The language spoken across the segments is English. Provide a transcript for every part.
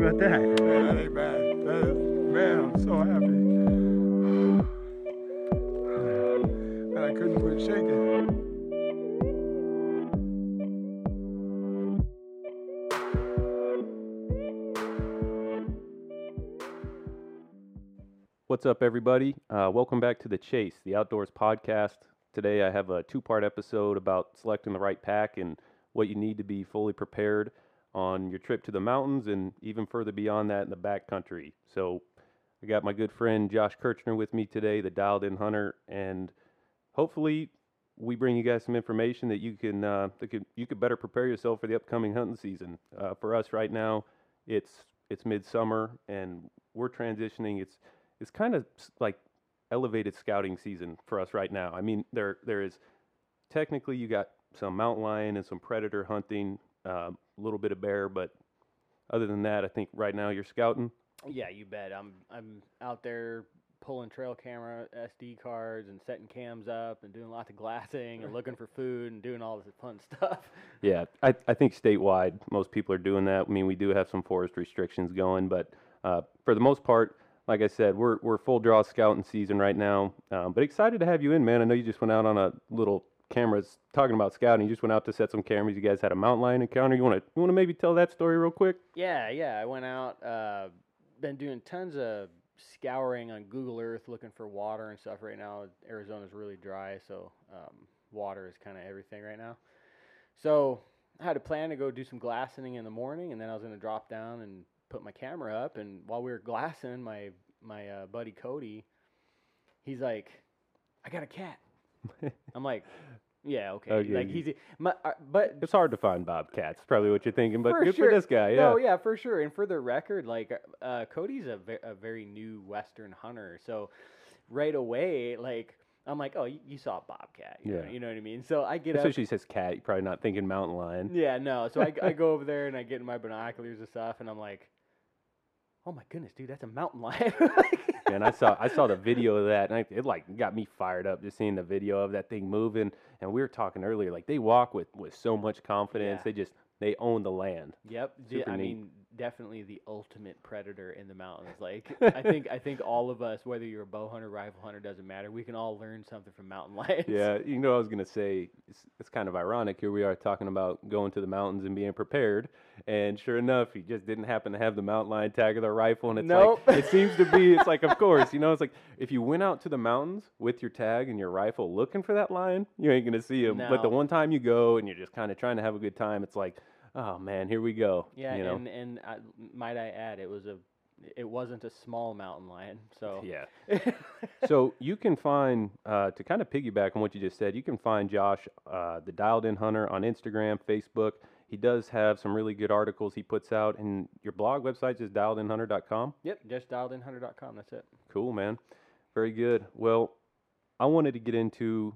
think about that? Man, that ain't bad. That is, man, I'm so happy. Man, I couldn't quit shaking. What's up, everybody? Uh, welcome back to The Chase, the Outdoors podcast. Today I have a two part episode about selecting the right pack and what you need to be fully prepared on your trip to the mountains and even further beyond that in the backcountry. So I got my good friend Josh Kirchner with me today, the dialed in hunter, and hopefully we bring you guys some information that you can uh, that could, you could better prepare yourself for the upcoming hunting season. Uh, for us right now, it's it's midsummer and we're transitioning. It's it's kind of like elevated scouting season for us right now. I mean, there there is technically you got some mountain lion and some predator hunting, a little bit of bear, but other than that, I think right now you're scouting. Yeah, you bet. I'm I'm out there pulling trail camera SD cards and setting cams up and doing lots of glassing and looking for food and doing all this fun stuff. Yeah, I, I think statewide most people are doing that. I mean, we do have some forest restrictions going, but uh, for the most part, like I said, we're we're full draw scouting season right now. Um, but excited to have you in, man. I know you just went out on a little cameras talking about scouting. You just went out to set some cameras. You guys had a mountain lion encounter. You want to you want to maybe tell that story real quick? Yeah, yeah. I went out, uh, been doing tons of scouring on Google Earth looking for water and stuff right now. Arizona's really dry, so um, water is kind of everything right now. So I had a plan to go do some glassing in the morning, and then I was going to drop down and put my camera up. And while we were glassing, my my uh, buddy Cody, he's like, "I got a cat." I'm like, "Yeah, okay." Okay, Like he's my, uh, but It's hard to find bobcats. Probably what you're thinking, but For good sure. for this guy. Yeah. No, yeah, for sure. And for the record, like uh, Cody's a, ve- a very new Western hunter, so right away, like I'm like, oh, you, you saw a bobcat, you know, Yeah. you know what I mean? So I get up. Especially says cat. You're probably not thinking mountain lion. Yeah, no. So I, I go over there and I get in my binoculars and stuff, and I'm like, oh my goodness, dude, that's a mountain lion. Man, I saw I saw the video of that, and I, it like got me fired up just seeing the video of that thing moving. And we were talking earlier, like they walk with with so much confidence. Yeah. They just they own the land. Yep. Super I neat. mean, definitely the ultimate predator in the mountains. Like, I think I think all of us, whether you're a bow hunter, rifle hunter, doesn't matter. We can all learn something from mountain lions. Yeah, you know, I was gonna say it's, it's kind of ironic. Here we are talking about going to the mountains and being prepared, and sure enough, he just didn't happen to have the mountain lion tag of the rifle, and it's Nope. like it seems to be. It's like, of course, you know, it's like if you went out to the mountains with your tag and your rifle looking for that lion, you ain't gonna see him. But the one time you go and you're just kind of trying to have a good time, it's like, oh man, here we go. Yeah, you know? and and I, might I add, it was a, it wasn't a small mountain lion. So yeah. so you can find uh, to kind of piggyback on what you just said you can find josh uh, the dialed in hunter on instagram facebook he does have some really good articles he puts out and your blog website is dialedinhunter.com yep, just dialedinhunter.com. That's it. cool man very good well i wanted to get into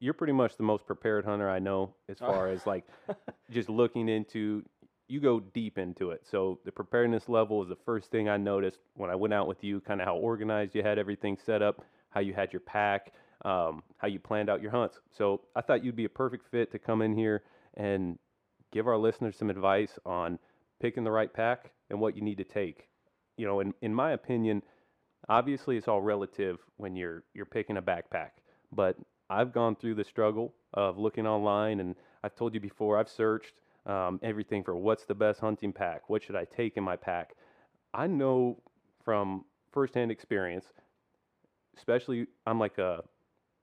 you're pretty much the most prepared hunter i know as far as like just looking into you go deep into it. So the preparedness level is the first thing i noticed when i went out with you kind of how organized you had everything set up how you had your pack um, how you planned out your hunts. So i thought you'd be a perfect fit to come in here and give our listeners some advice on picking the right pack and what you need to take. You know in, in my opinion obviously it's all relative when you're you're picking a backpack but i've gone through the struggle of looking online and i've told you before i've searched um, everything for what's the best hunting pack what should i take in my pack i know from firsthand experience especially i'm like a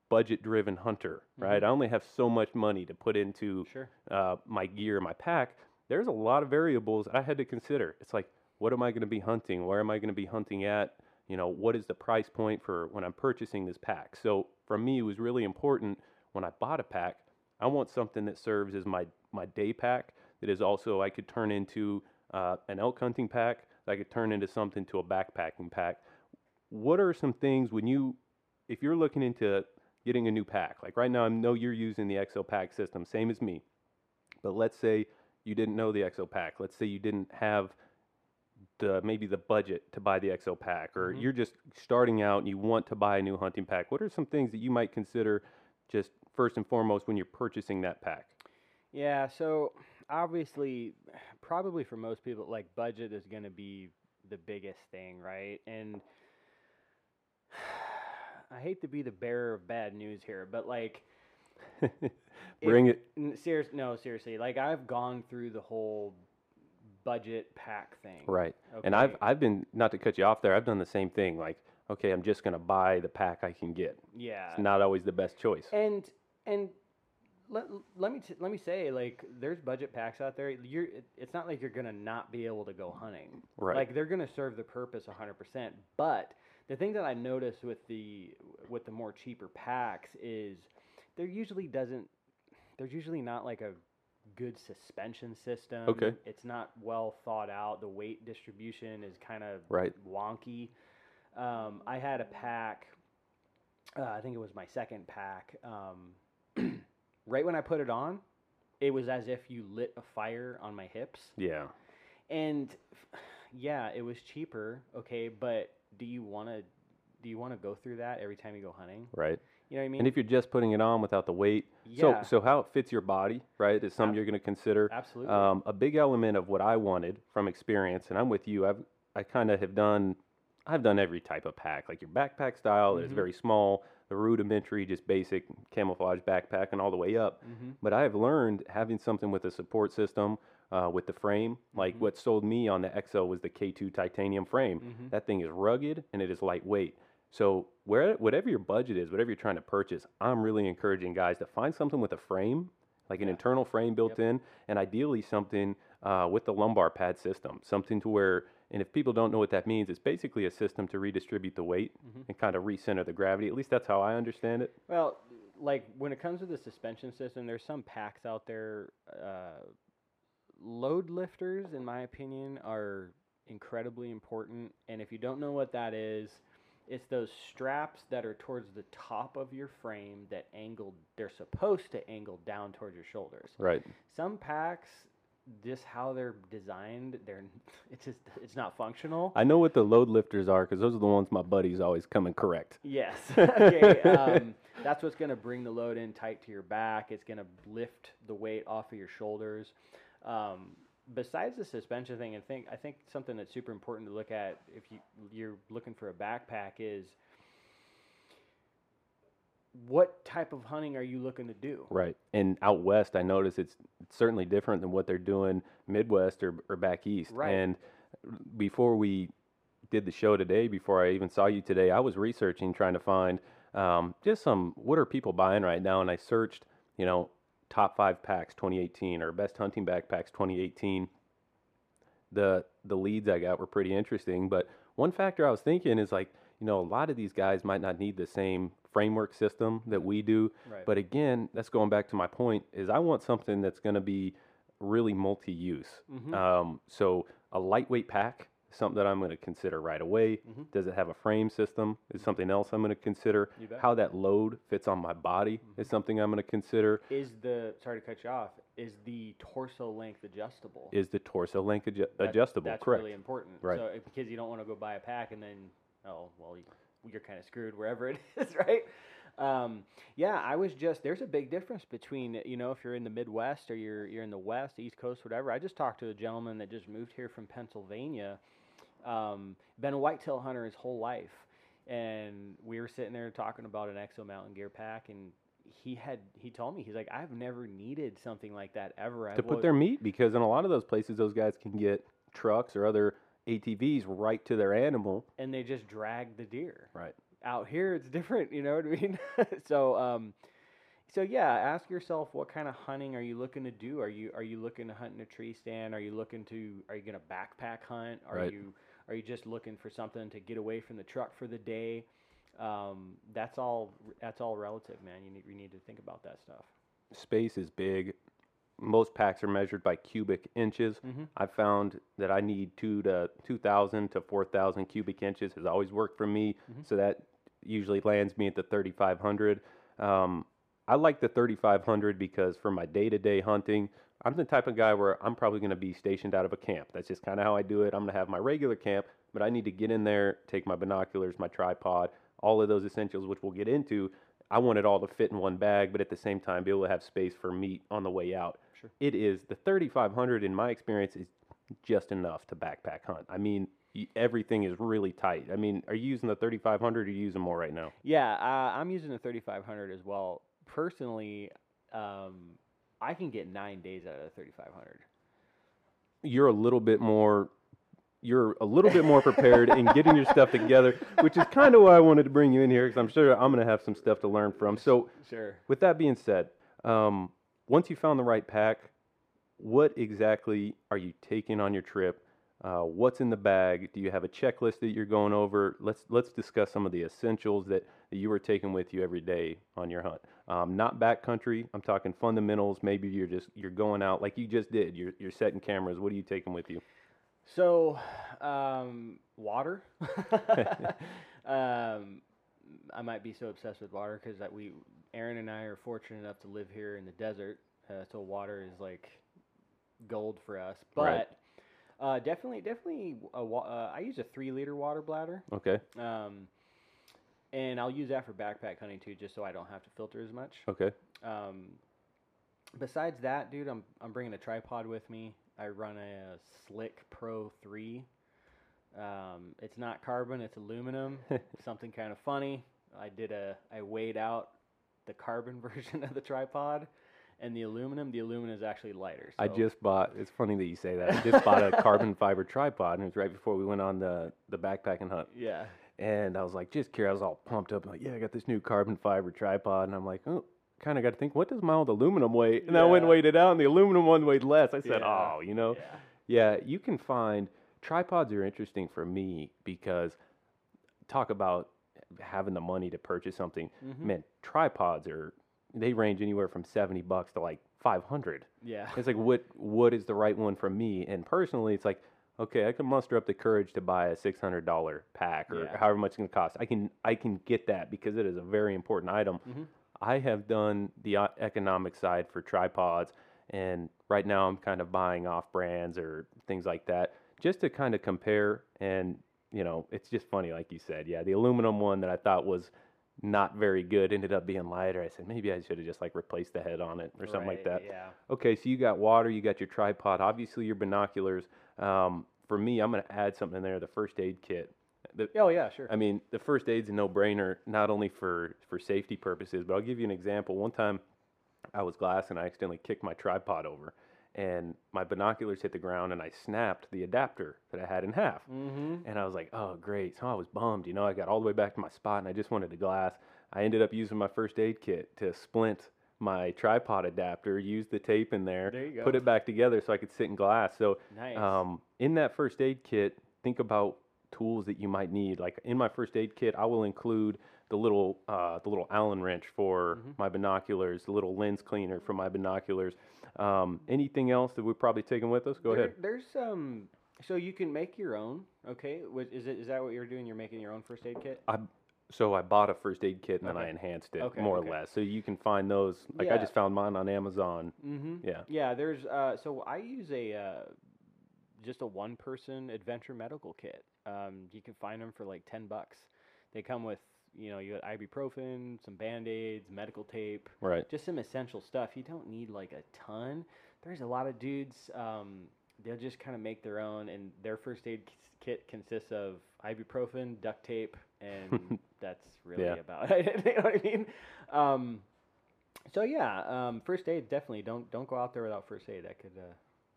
budget driven hunter right i only have so much money to put into Sure. uh, my gear, my pack, there's a lot of variables I had to consider. It's like, what am I going to be hunting? Where am I going to be hunting at? You know, what is the price point for when I'm purchasing this pack? So for me, it was really important when I bought a pack. I want something that serves as my my day pack. That is also I could turn into uh, an elk hunting pack. I could turn into something to a backpacking pack. What are some things when you, if you're looking into getting a new pack, like right now, I know you're using the EXO pack system, same as me. But let's say you didn't know the EXO pack. Let's say you didn't have the maybe the budget to buy the XL pack, or Mhm. you're just starting out and you want to buy a new hunting pack. What are some things that you might consider just first and foremost when you're purchasing that pack? Yeah, so obviously, probably for most people, like budget is going to be the biggest thing, right? And I hate to be the bearer of bad news here, but like, Bring it. Serious? No, seriously. Like I've gone through the whole budget pack thing. Right. And I've? I've been not to cut you off there. I've done the same thing. Like, okay, I'm just gonna buy the pack I can get. yeah. It's not always the best choice. and and let, let me t- let me say like there's budget packs out there you're it's not like you're gonna not be able to go hunting Right. like they're gonna serve the purpose 100% but the thing that i notice with the with the more cheaper packs is there usually doesn't there's usually not like a good suspension system Okay. it's not well thought out the weight distribution is kind of Right. wonky um, i had a pack uh, I think it was my second pack. Um, right when I put it on, it was as if you lit a fire on my hips. yeah. And yeah, it was cheaper, okay, but do you want to do you want to go through that every time you go hunting? Right. You know what I mean? And if you're just putting it on without the weight, yeah, so so how it fits your body, right, is something Ab- you're going to consider. absolutely. Um, a big element of what I wanted from experience, and I'm with you. I've I kind of have done, I've done every type of pack, like your backpack style. It's Mhm. very small, the rudimentary, just basic camouflage backpack, and all the way up. hmm But I have learned having something with a support system, uh, with the frame. Like Mhm. what sold me on the EXO was the K2 titanium frame. hmm That thing is rugged and it is lightweight. So where whatever your budget is, whatever you're trying to purchase, I'm really encouraging guys to find something with a frame, like an Yeah. internal frame built in, and ideally something uh, with the lumbar pad system, something to where. And if people don't know what that means, it's basically a system to redistribute the weight Mhm. and kind of recenter the gravity. At least that's how I understand it. Well, like when it comes to the suspension system, there's some packs out there. Uh, load lifters, in my opinion, are incredibly important. And if you don't know what that is, it's those straps that are towards the top of your frame that angle. They're supposed to angle down towards your shoulders. Right. Some packs, just how they're designed, they're it's just it's not functional. I know what the load lifters are because those are the ones my buddies always come and correct. Yes. okay. Um, that's what's going to bring the load in tight to your back. It's going to lift the weight off of your shoulders. Um, besides the suspension thing, I think I think something that's super important to look at if you you're looking for a backpack is what type of hunting are you looking to do? Right. And out west, I notice it's certainly different than what they're doing Midwest or, or back east. Right. And before we did the show today, before I even saw you today, I was researching, trying to find um, just some what are people buying right now. And I searched, you know, top five packs 2018 or best hunting backpacks 2018. The the leads I got were pretty interesting, but one factor I was thinking is like, you know, a lot of these guys might not need the same framework system that we do. Right. But again, that's going back to my point is I want something that's going to be really multi-use. Mhm. Um, so a lightweight pack, something that I'm going to consider right away. Mhm. Does it have a frame system? Is something else I'm going to consider. How that load fits on my body is something I'm going to consider. is the sorry to cut you off? Is the torso length adjustable? Is the torso length adju- That- adjustable? That's Correct. really important. Right. So because you don't want to go buy a pack and then oh well you, you're kind of screwed wherever it is, right? Um, yeah, I was just there's a big difference between you know if you're in the Midwest or you're you're in the West, East Coast, whatever. I just talked to a gentleman that just moved here from Pennsylvania, um, been a whitetail hunter his whole life, and we were sitting there talking about an Exo Mountain Gear pack and. He had he told me he's like I've never needed something like that ever. to I've put their meat because in a lot of those places, those guys can get trucks or other ATVs right to their animal. and they just drag the deer. Right. Out here, it's different. You know what I mean? so, um, so yeah, ask yourself what kind of hunting are you looking to do? Are you are you looking to hunt in a tree stand? Are you looking to are you gonna backpack hunt? Are Right. you are you just looking for something to get away from the truck for the day? Um, that's all. That's all relative, man. You need you need to think about that stuff. Space is big. Most packs are measured by cubic inches. Mhm. I've found that I need two to two thousand to four thousand cubic inches has always worked for me. Mhm. So that usually lands me at the thirty five hundred. Um, I like the thirty five hundred because for my day to day hunting, I'm the type of guy where I'm probably going to be stationed out of a camp. That's just kind of how I do it. I'm going to have my regular camp, but I need to get in there, take my binoculars, my tripod, all of those essentials, which we'll get into, I want it all to fit in one bag, but at the same time be able to have space for meat on the way out. Sure. It is the 3500 in my experience is just enough to backpack hunt. I mean, everything is really tight. I mean, are you using the 3500 or are you using more right now? Yeah, uh, I'm using the 3500 as well. Personally, um, I can get nine days out of the 3500. You're a little bit more you're a little bit more prepared in getting your stuff together, which is kind of why I wanted to bring you in here because I'm sure I'm going to have some stuff to learn from. So, Sure. with that being said, um, once you found the right pack, what exactly are you taking on your trip? Uh, what's in the bag? Do you have a checklist that you're going over? Let's let's discuss some of the essentials that, that you are taking with you every day on your hunt. Um, not backcountry. I'm talking fundamentals. Maybe you're just you're going out like you just did. You're you're setting cameras. What are you taking with you? So, um, water. um, I might be so obsessed with water because that we, Aaron and I, are fortunate enough to live here in the desert, uh, so water is like gold for us. But Right. Uh, definitely, definitely, a wa- uh, I use a three-liter water bladder, Okay. um, and I'll use that for backpack hunting too, just so I don't have to filter as much. Okay. Um, besides that, dude, I'm I'm bringing a tripod with me. I run a, Slik Pro Three. Um, it's not carbon; it's aluminum. Something kind of funny. I did a I weighed out the carbon version of the tripod, and the aluminum. The aluminum is actually lighter. I just bought. It's funny that you say that. I just bought a carbon fiber tripod, and it was right before we went on the the backpacking hunt. yeah And I was like, just curious. I was all pumped up. I'm like, yeah, I got this new carbon fiber tripod. And I'm like, oh, kind of got to think, what does my old aluminum weigh? And I went and weighed it out, and the aluminum one weighed less. I said, Yeah. oh, you know, yeah yeah, you can find tripods are interesting for me because talk about having the money to purchase something. Mhm. Man, tripods are they range anywhere from 70 bucks to like 500. yeah It's like what what is the right one for me? And personally, it's like okay, I can muster up the courage to buy a six hundred dollar pack or Yeah. however much it's going to cost. I can I can get that because it is a very important item. Mhm. I have done the uh, economic side for tripods, and right now I'm kind of buying off brands or things like that just to kind of compare. And you know, it's just funny, like you said. Yeah, the aluminum one that I thought was not very good ended up being lighter. I said maybe I should have just like replaced the head on it or something like that. yeah Okay, so you got water, you got your tripod, obviously your binoculars. Um, for me, I'm going to add something in there, the first aid kit. The, oh yeah sure I mean, the first aid's a no-brainer, not only for for safety purposes, but I'll give you an example. One time, I was glassing, I accidentally kicked my tripod over, and my binoculars hit the ground, and I snapped the adapter that I had in half. mm-hmm. And I was like, oh, great. So I was bummed. You know, I got all the way back to my spot and I just wanted to glass. I ended up using my first aid kit to splint my tripod adapter, use the tape in there, There put it back together so I could sit in glass. So, nice um, in that first aid kit, think about tools that you might need. Like in my first aid kit, I will include the little uh, the little Allen wrench for Mhm. my binoculars, the little lens cleaner for my binoculars. Um, anything else that we're probably taking with us? Go There- ahead. There's um, so you can make your own. Okay, is it is that what you're doing? You're making your own first aid kit. I, So I bought a first aid kit and then I enhanced it Okay, more okay. or less. So you can find those. Like I just found mine on Amazon. Mm-hmm. Yeah. Yeah, there's uh, so I use a uh, just a one person adventure medical kit. Um, you can find them for like ten bucks. They come with you know you got ibuprofen, some band aids, medical tape, Right. just some essential stuff. You don't need like a ton. There's a lot of dudes. Um, they'll just kind of make their own, and their first aid kit consists of ibuprofen, duct tape, and that's really Yeah. about it. you know what I mean? Um, so yeah, um, first aid definitely don't don't go out there without first aid. That could uh,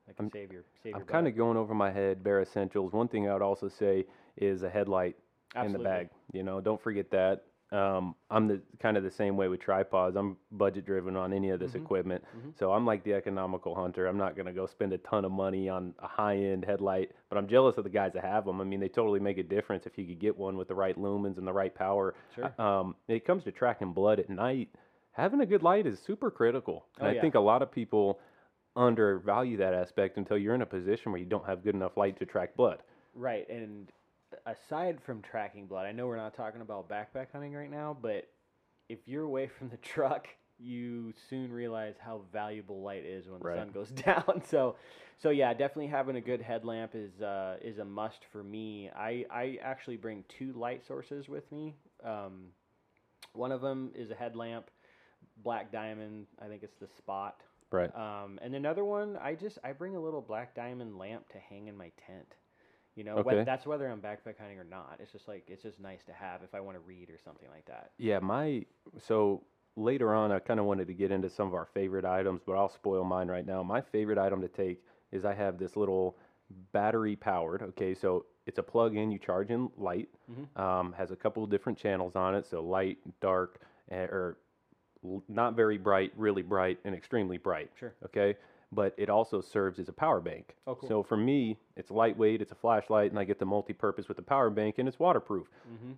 that could I'm- save your save I'm kind of going over my head bare essentials. One thing I would also say is a headlight in the bag. You know, don't forget that. Um, I'm the kind of the same way with tripods. I'm budget driven on any of this Mhm. equipment. Mhm. So I'm like the economical hunter. I'm not going to go spend a ton of money on a high end headlight, but I'm jealous of the guys that have them. I mean, they totally make a difference if you could get one with the right lumens and the right power. Sure. Um, it comes to tracking blood at night, having a good light is super critical. And Oh, I yeah. think a lot of people undervalue that aspect until you're in a position where you don't have good enough light to track blood. Right, and aside from tracking blood, I know we're not talking about backpack hunting right now, but if you're away from the truck, you soon realize how valuable light is when the Right. sun goes down. So, so yeah, definitely having a good headlamp is uh, is a must for me. I I actually bring two light sources with me. Um, One of them is a headlamp, black diamond. I think it's the spot. Right. Um, and another one, I just I bring a little black diamond lamp to hang in my tent. You know, Okay. that's whether I'm backpack hunting or not. It's just like it's just nice to have if I want to read or something like that. Yeah, my so later on, I kind of wanted to get into some of our favorite items, but I'll spoil mine right now. My favorite item to take is I have this little battery powered. Okay, so it's a plug-in. You charge in light. Mhm. Um, has a couple of different channels on it, so light, dark, eh, or not very bright, really bright, and extremely bright. Sure. Okay, but it also serves as a power bank. Oh, cool. So for me, it's lightweight. It's a flashlight, and I get the multi-purpose with the power bank, and it's waterproof Mm-hmm.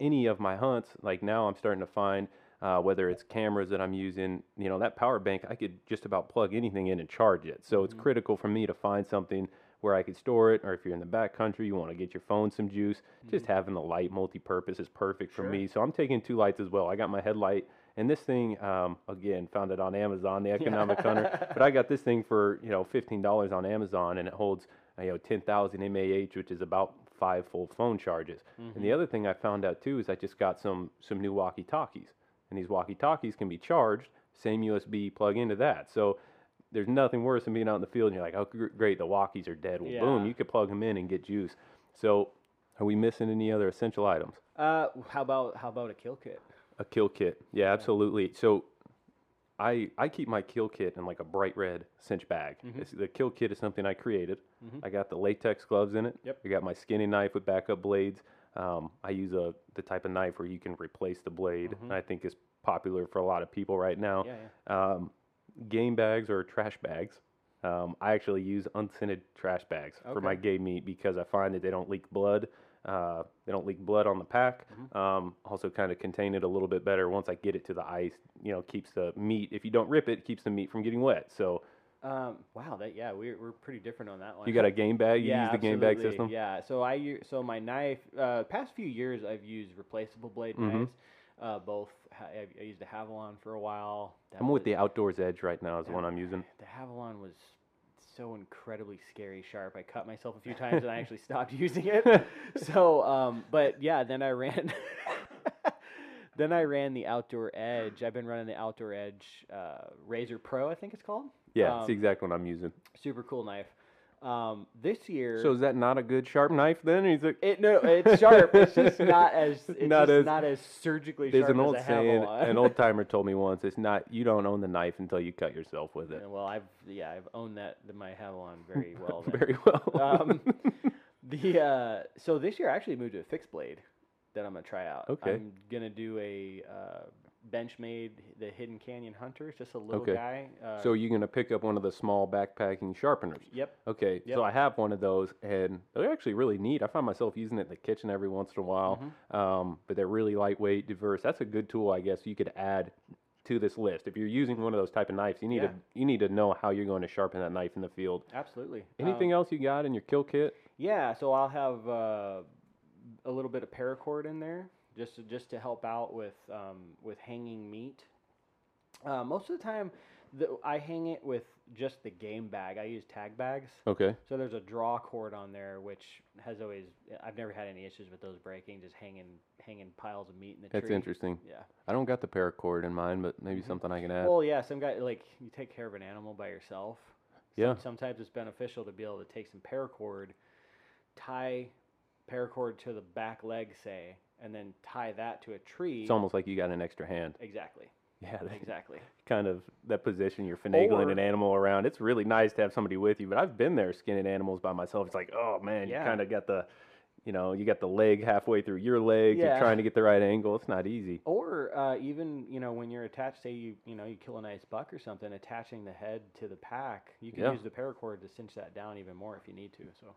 any of my hunts, like now I'm starting to find uh, whether it's cameras that I'm using, you know, that power bank, I could just about plug anything in and charge it. So it's critical for me to find something where I could store it, or if you're in the back country, you want to get your phone some juice, just having the light multi purpose is perfect for me. So I'm taking two lights as well. I got my headlight. And this thing, um, again, found it on Amazon, the Economic Hunter. But I got this thing for you know fifteen dollars on Amazon, and it holds you know ten thousand mAh, which is about five full phone charges. And the other thing I found out too is I just got some some new walkie talkies, and these walkie talkies can be charged same USB plug into that. So there's nothing worse than being out in the field and you're like, oh gr- great, the walkies are dead. Well, boom, you could plug them in and get juice. So are we missing any other essential items? Uh, how about how about a kill kit? A kill kit, yeah, absolutely. So I I keep my kill kit in like a bright red cinch bag. Mm-hmm. It's, the kill kit is something I created. I got the latex gloves in it. Yep. I got my skinny knife with backup blades. Um, I use a the type of knife where you can replace the blade. I think is popular for a lot of people right now. Mm-hmm. Yeah, Um, game bags or trash bags. Um, I actually use unscented trash bags for my Okay. game meat because I find that they don't leak blood. Uh, they don't leak blood on the pack. Mm-hmm. Um, also, kind of contain it a little bit better once I get it to the ice. You know, keeps the meat. If you don't rip it, keeps the meat from getting wet. So Um, wow, that yeah, we're we're pretty different on that one. you got a game bag. You yeah, use the game bag system. Yeah, so I so my knife. Uh, past few years, I've used replaceable blade Mhm. knives. Uh, both I I used a Havalon for a while. That I'm with the Outdoors Edge right now. Is the one I'm using. The Havalon was so incredibly scary sharp. I cut myself a few times and I actually stopped using it. So, um, but yeah, then I ran. then I ran the Outdoor Edge. I've been running the Outdoor Edge uh, Razor Pro, I think it's called. Yeah, Um, it's the exact one I'm using. Super cool knife. Um, this year, So is that not a good sharp knife then? He's like, it no, it's sharp. It's just not as it's Not as- not as surgically There's sharp an old saying. An old timer told me once. It's not you don't own the knife until you cut yourself with it. Yeah, well, I've yeah, I've owned that my Havalon very well. Very well. um, the uh, so this year I actually moved to a fixed blade that I'm gonna try out. Okay. I'm gonna do a uh, Benchmade the Hidden Canyon Hunter. It's just a little Okay. guy. Uh, so you're gonna pick up one of the small backpacking sharpeners. yep. Okay, Yep. so I have one of those, and they're actually really neat. I find myself using it in the kitchen every once in a while, Mm-hmm. um, but they're really lightweight, diverse. That's a good tool, I guess. You could add to this list. If you're using one of those type of knives, you need Yeah. to you need to know how you're going to sharpen that knife in the field. Absolutely. Anything Um, else you got in your kill kit? Yeah. So I'll have uh, a little bit of paracord in there just to, just to help out with um, with hanging meat. Uh, most of the time, the, I hang it with just the game bag. I use tag bags. Okay, So there's a draw cord on there, which has always I've never had any issues with those breaking, just hanging hanging piles of meat in the tree. that's tree. interesting. Yeah. I don't got the paracord in mine, but maybe something I can add. Mm-hmm. Well, yeah. Some guy like you take care of an animal by yourself. Yeah. Sometimes it's beneficial to be able to take some paracord, tie paracord to the back leg, say, and then tie that to a tree. it's almost like you got an extra hand. exactly. Yeah, Exactly. kind of that position you're finagling Or- an animal around. It's really nice to have somebody with you, but I've been there skinning animals by myself. It's like, oh man, Yeah. you kind of got the, you know, you got the leg halfway through your leg. Yeah. You're trying to get the right angle. It's not easy. Or uh, even you know when you're attached, say you you know you kill a nice buck or something, attaching the head to the pack, you can Yeah. use the paracord to cinch that down even more if you need to. So.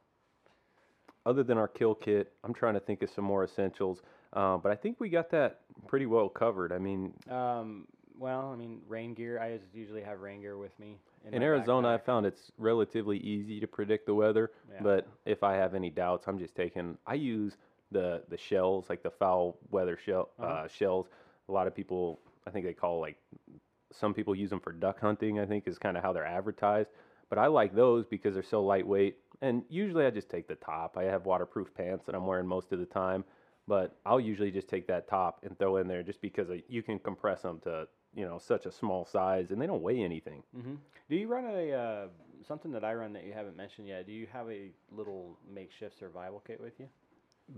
Other than our kill kit, I'm trying to think of some more essentials, uh, but I think we got that pretty well covered. I mean, Um, well, I mean, rain gear. I just usually have rain gear with me. In, in Arizona, I found it's relatively easy to predict the weather. Yeah. But if I have any doubts, I'm just taking. I use the the shells, like the foul weather shell uh Uh-huh. shells. A lot of people, I think they call like some people use them for duck hunting. I think is kind of how they're advertised. But I like those because they're so lightweight. And usually I just take the top. I have waterproof pants that I'm wearing most of the time. but I'll usually just take that top and throw in there just because uh, you can compress them to you know such a small size and they don't weigh anything. Mm-hmm. Do you run a uh, something that I run that you haven't mentioned yet? Do you have a little makeshift survival kit with you?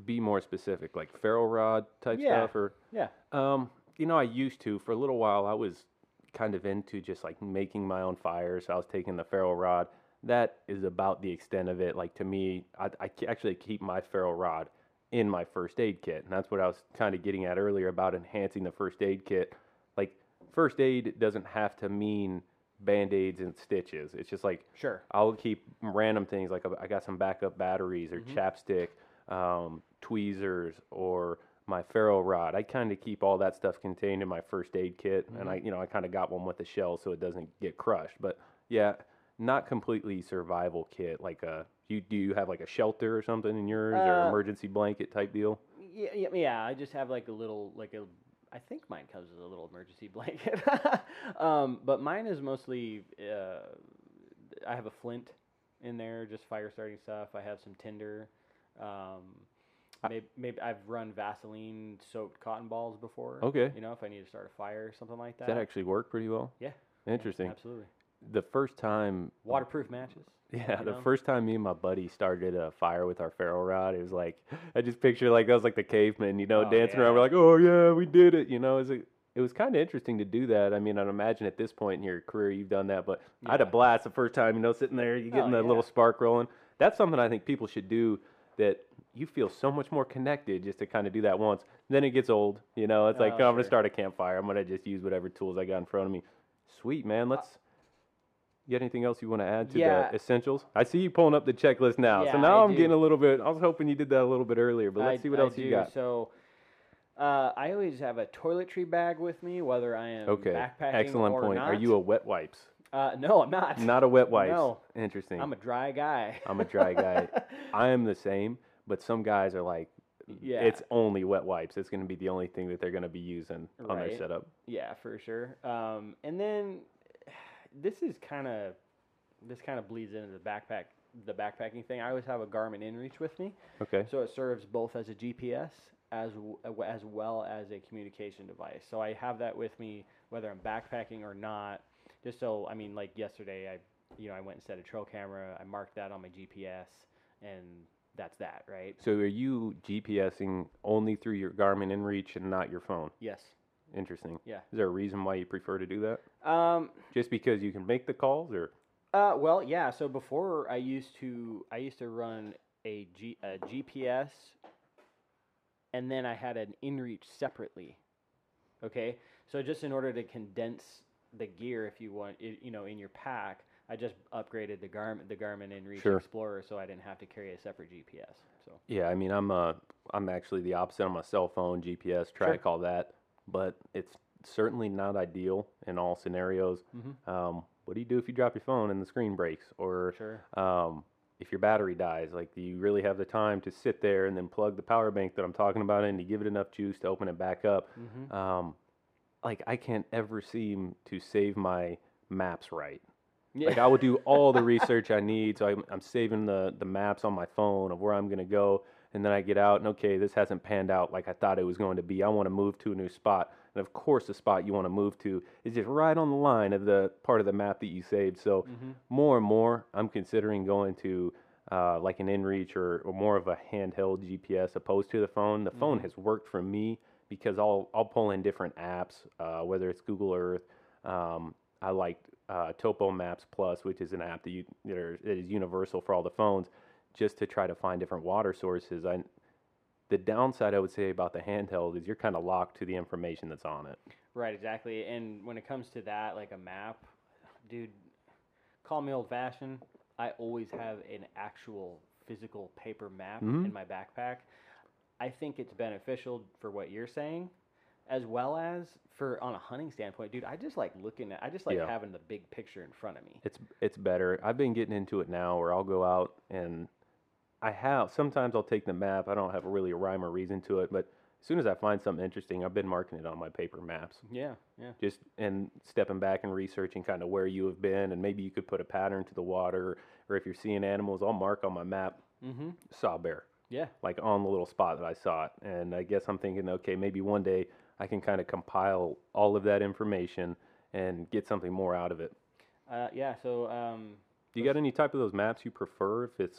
Be more specific, like ferro rod type Yeah. stuff, or Yeah. um, you know, I used to for a little while. I was kind of into just like making my own fires. So I was taking the ferro rod. That is about the extent of it. Like to me, I, I actually keep my ferro rod in my first aid kit, and that's what I was kind of getting at earlier about enhancing the first aid kit. Like first aid doesn't have to mean band aids and stitches. It's just like Sure. I'll keep random things like I got some backup batteries or chapstick, um, tweezers, or my ferro rod. I kind of keep all that stuff contained in my first aid kit, and I, you know, I kind of got one with the shell so it doesn't get crushed. But yeah, not completely survival kit. Like a, you do you have like a shelter or something in yours, or Uh, emergency blanket type deal? Yeah, yeah, yeah. I just have like a little, like a. I think mine comes with a little emergency blanket. um, but mine is mostly. Uh, I have a flint in there, just fire starting stuff. I have some tinder. Um, maybe, maybe I've run Vaseline soaked cotton balls before. Okay. You know, if I need to start a fire or something like that. Does that actually work pretty well? Yeah. yeah, Interesting. absolutely. The first time Waterproof matches. Yeah, the know? first time me and my buddy started a fire with our ferro rod, it was like I just picture like that was like the caveman, you know, Oh, dancing around. We're like, oh yeah, we did it, you know. It's a, it was kind of interesting to do that. I mean, I'd imagine at this point in your career you've done that, but I had a Yeah. blast the first time, you know, sitting there, you getting Oh, the little spark rolling. That's something I think people should do. That you feel so much more connected just to kind of do that once. Then it gets old, you know. It's like Oh, oh, I'm gonna start a campfire. I'm gonna just use whatever tools I got in front of me. Sweet man, let's. You got anything else you want to add to Yeah. the essentials? I see you pulling up the checklist now. so now I I'm getting a little bit. I was hoping you did that a little bit earlier, but let's I- see what I else you got. So, uh, I always have a toiletry bag with me, whether I am Okay, backpacking excellent or point. not. Are you a wet wipes? Uh, no, I'm not. Not a wet wipes. No. Interesting. I'm a dry guy. I'm a dry guy. I am the same, but some guys are like, Yeah. it's only wet wipes. It's going to be the only thing that they're going to be using on their setup. Yeah, for sure. Um, and then this is kind of this kind of bleeds into the backpack the backpacking thing. I always have a Garmin InReach with me, Okay. so it serves both as a GPS as w- as well as a communication device. So I have that with me whether I'm backpacking or not. Just so I mean, like yesterday, I you know I went and set a trail camera. I marked that on my GPS, and that's that, right? So are you GPSing only through your Garmin InReach and not your phone? Yes. Interesting. Yeah. Is there a reason why you prefer to do that? Um, Just because you can make the calls, or Uh, well, yeah. So before I used to, I used to run a, G, a GPS, and then I had an InReach separately. Okay, so just in order to condense the gear, if you want, it, you know, in your pack, I just upgraded the Garmin, the Garmin InReach Sure. Explorer, so I didn't have to carry a separate GPS. So yeah, I mean, I'm uh, I'm actually the opposite on my cell phone, GPS, track, all that, but it's certainly not ideal in all scenarios. Mhm. Um, what do you do if you drop your phone and the screen breaks, or sure, um, if your battery dies? Like, do you really have the time to sit there and then plug the power bank that I'm talking about in to give it enough juice to open it back up? Mhm. Um, like, I can't ever seem to save my maps right. yeah, Like I will do all the research I need, so I'm, I'm saving the the maps on my phone of where I'm gonna go, and then I get out and okay, this hasn't panned out like I thought it was going to be. I want to move to a new spot, and of course, the spot you want to move to is just right on the line of the part of the map that you saved. So Mhm. more and more, I'm considering going to uh, like an InReach or, or more of a handheld GPS opposed to the phone. The phone Mhm. has worked for me because I'll I'll pull in different apps, uh, whether it's Google Earth. Um, I liked uh, Topo Maps Plus, which is an app that you that, are, that is universal for all the phones, just to try to find different water sources. I the downside I would say about the handheld is you're kind of locked to the information that's on it. Right, exactly. And when it comes to that, like a map, dude, call me old fashioned. I always have an actual physical paper map Mhm. in my backpack. I think it's beneficial for what you're saying, as well as for on a hunting standpoint, dude. I just like looking at. I just like Yeah. having the big picture in front of me. It's it's better. I've been getting into it now, where I'll go out and I have sometimes I'll take the map. I don't have really a rhyme or reason to it, but as soon as I find something interesting, I've been marking it on my paper maps. Yeah, yeah. Just and stepping back and researching kind of where you have been, and maybe you could put a pattern to the water, or if you're seeing animals, I'll mark on my map Mm-hmm. saw bear. Yeah. like on the little spot that I saw it. And I guess I'm thinking, okay, maybe one day I can kind of compile all of that information and get something more out of it. Uh, yeah. So um, Do you got any type of those maps you prefer if it's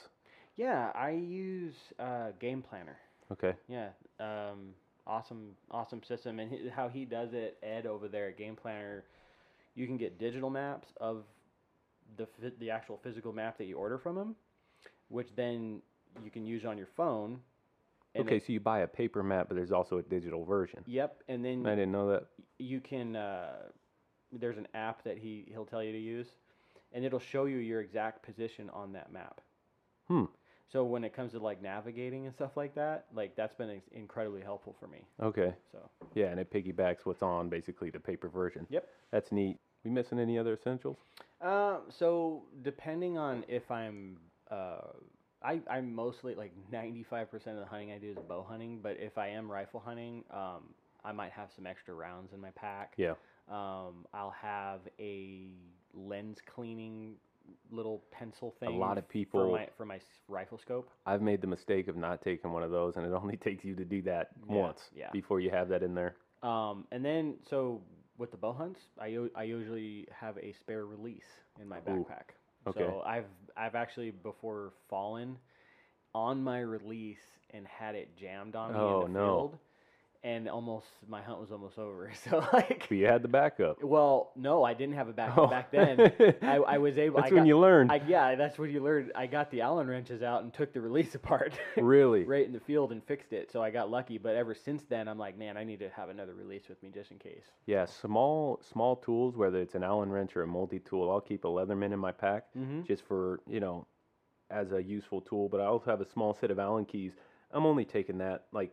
yeah, I use uh, Game Planner. okay? Yeah, um, awesome, awesome system. And he, how he does it, Ed over there at Game Planner, you can get digital maps of the the actual physical map that you order from him, which then you can use on your phone. okay, it- so you buy a paper map, but there's also a digital version. yep, and then I didn't know that. you can. Uh, there's an app that he he'll tell you to use, and it'll show you your exact position on that map. Hmm. So when it comes to like navigating and stuff like that, like that's been ex- incredibly helpful for me. Okay. So Yeah, and it piggybacks what's on basically the paper version. Yep. That's neat. We missing any other essentials? Uh, so depending on if I'm, uh, I I'm mostly like 95% of the hunting I do is bow hunting, but if I am rifle hunting, um, I might have some extra rounds in my pack. Yeah. Um, I'll have a lens cleaning little pencil thing. A lot of for people- my for my rifle scope. I've made the mistake of not taking one of those, and it only takes you to do that Yeah, once yeah. before you have that in there. Um, and then so with the bow hunts, I, I usually have a spare release in my Ooh, backpack. okay. So I've I've actually before fallen on my release and had it jammed on me Oh, in the no. field, and almost my hunt was almost over. So like, But you had the backup. well, no, I didn't have a backup Oh. back then. I, I was able. That's I when got, you learned. I, yeah, that's when you learned. I got the Allen wrenches out and took the release apart. really? right in the field and fixed it. So I got lucky. But ever since then, I'm like, man, I need to have another release with me just in case. Yeah, small small tools, whether it's an Allen wrench or a multi tool, I'll keep a Leatherman in my pack Mm-hmm. just for you know, as a useful tool. But I also have a small set of Allen keys. I'm only taking that like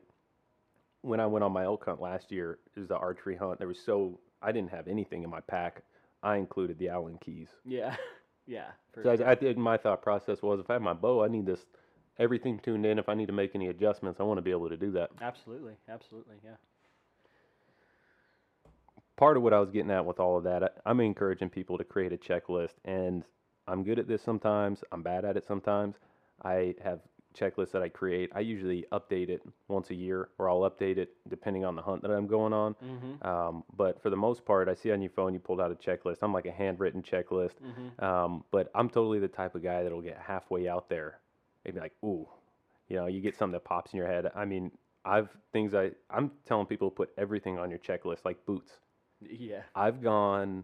when I went on my elk hunt last year. It was the archery hunt. There was so I didn't have anything in my pack. I included the Allen keys. Yeah, yeah. So sure. I, I did. My thought process was, if I have my bow, I need this everything tuned in. If I need to make any adjustments, I want to be able to do that. absolutely, absolutely, yeah. part of what I was getting at with all of that, I, I'm encouraging people to create a checklist, and I'm good at this sometimes. I'm bad at it sometimes. I have checklists that I create. I usually update it once a year, or I'll update it depending on the hunt that I'm going on. Mm-hmm. Um, but for the most part, I see on your phone you pulled out a checklist. I'm like a handwritten checklist. Mm-hmm. Um, but I'm totally the type of guy that'll get halfway out there and be like, ooh, you know, you get something that pops in your head. I mean, I've things I I'm telling people to put everything on your checklist, like boots. Yeah. I've gone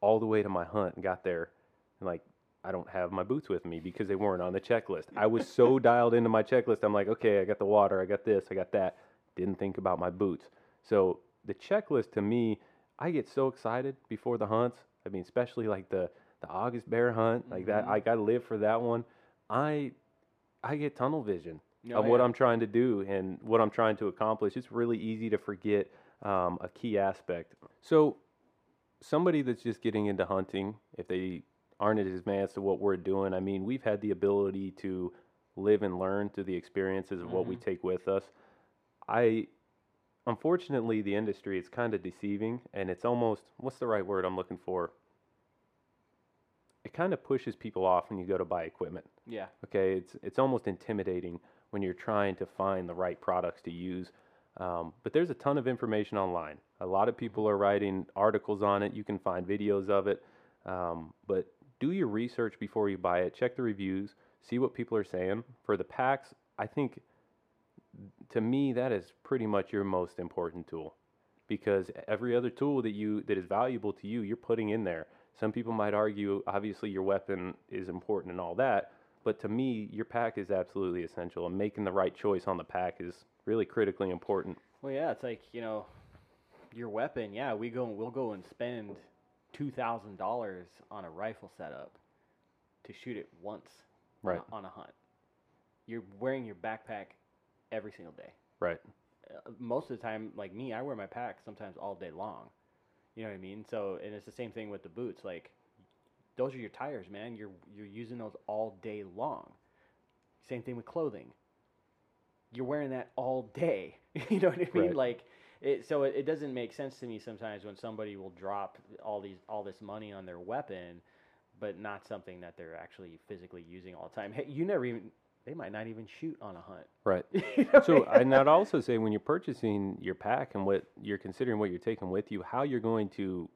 all the way to my hunt and got there and like I don't have my boots with me because they weren't on the checklist. I was so dialed into my checklist. I'm like, okay, I got the water, I got this, I got that. Didn't think about my boots. So the checklist to me, I get so excited before the hunts. I mean, especially like the the August bear hunt, like that. Mhm. I got to live for that one. I I get tunnel vision No, of what. I'm trying to do and what I'm trying to accomplish. It's really easy to forget um, a key aspect. So, somebody that's just getting into hunting, if they aren't as advanced to what we're doing, I mean, we've had the ability to live and learn through the experiences of what we take with us. I, unfortunately, the industry is kind of deceiving, and it's almost what's the right word I'm looking for? It kind of pushes people off when you go to buy equipment. Yeah. Okay, it's it's almost intimidating when you're trying to find the right products to use. Um, but there's a ton of information online. A lot of people are writing articles on it. You can find videos of it. Um, but do your research before you buy it. Check the reviews. See what people are saying. For the packs, I think to me that is pretty much your most important tool because every other tool that you that is valuable to you you're putting in there some people might argue obviously your weapon is important and all that but to me your pack is absolutely essential and making the right choice on the pack is really critically important Well, yeah, it's like you know, your weapon. Yeah, we go. And we'll go and spend two thousand dollars on a rifle setup to shoot it once on a- Right. on a hunt. You're wearing your backpack every single day. right uh, most of the time, like me, I wear my pack sometimes all day long. You know what I mean? So, and it's the same thing with the boots. Like, those are your tires, man. You're you're using those all day long. Same thing with clothing. You're wearing that all day. you know what I mean? Right. Like, it. So it, it doesn't make sense to me sometimes when somebody will drop all these all this money on their weapon, but not something that they're actually physically using all the time. Hey, you never even they might not even shoot on a hunt. Right. You know? So, and I'd also say when you're purchasing your pack and what you're considering what you're taking with you, how you're going to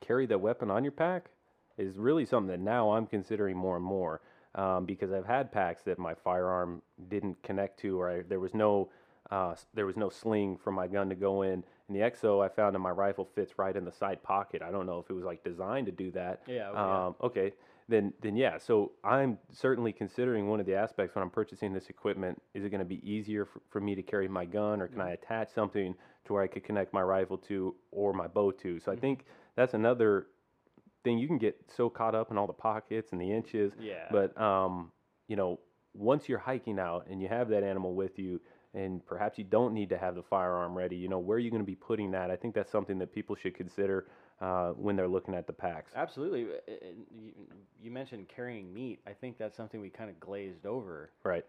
carry that weapon on your pack is really something that now I'm considering more and more um, because I've had packs that my firearm didn't connect to, or I, there was no uh, there was no sling for my gun to go in. And the EXO I found in my rifle fits right in the side pocket. I don't know if it was like designed to do that. Yeah, oh, yeah. Um, okay. Then, then yeah. So I'm certainly considering one of the aspects when I'm purchasing this equipment. Is it going to be easier for, for me to carry my gun, or can I attach something to where I could connect my rifle to or my bow to? So I think that's another thing. You can get so caught up in all the pockets and the inches. Yeah. But um, you know, once you're hiking out and you have that animal with you, and perhaps you don't need to have the firearm ready, you know, where are you going to be putting that? I think that's something that people should consider uh, when they're looking at the packs. Absolutely. You, you mentioned carrying meat. I think that's something we kind of glazed over. Right.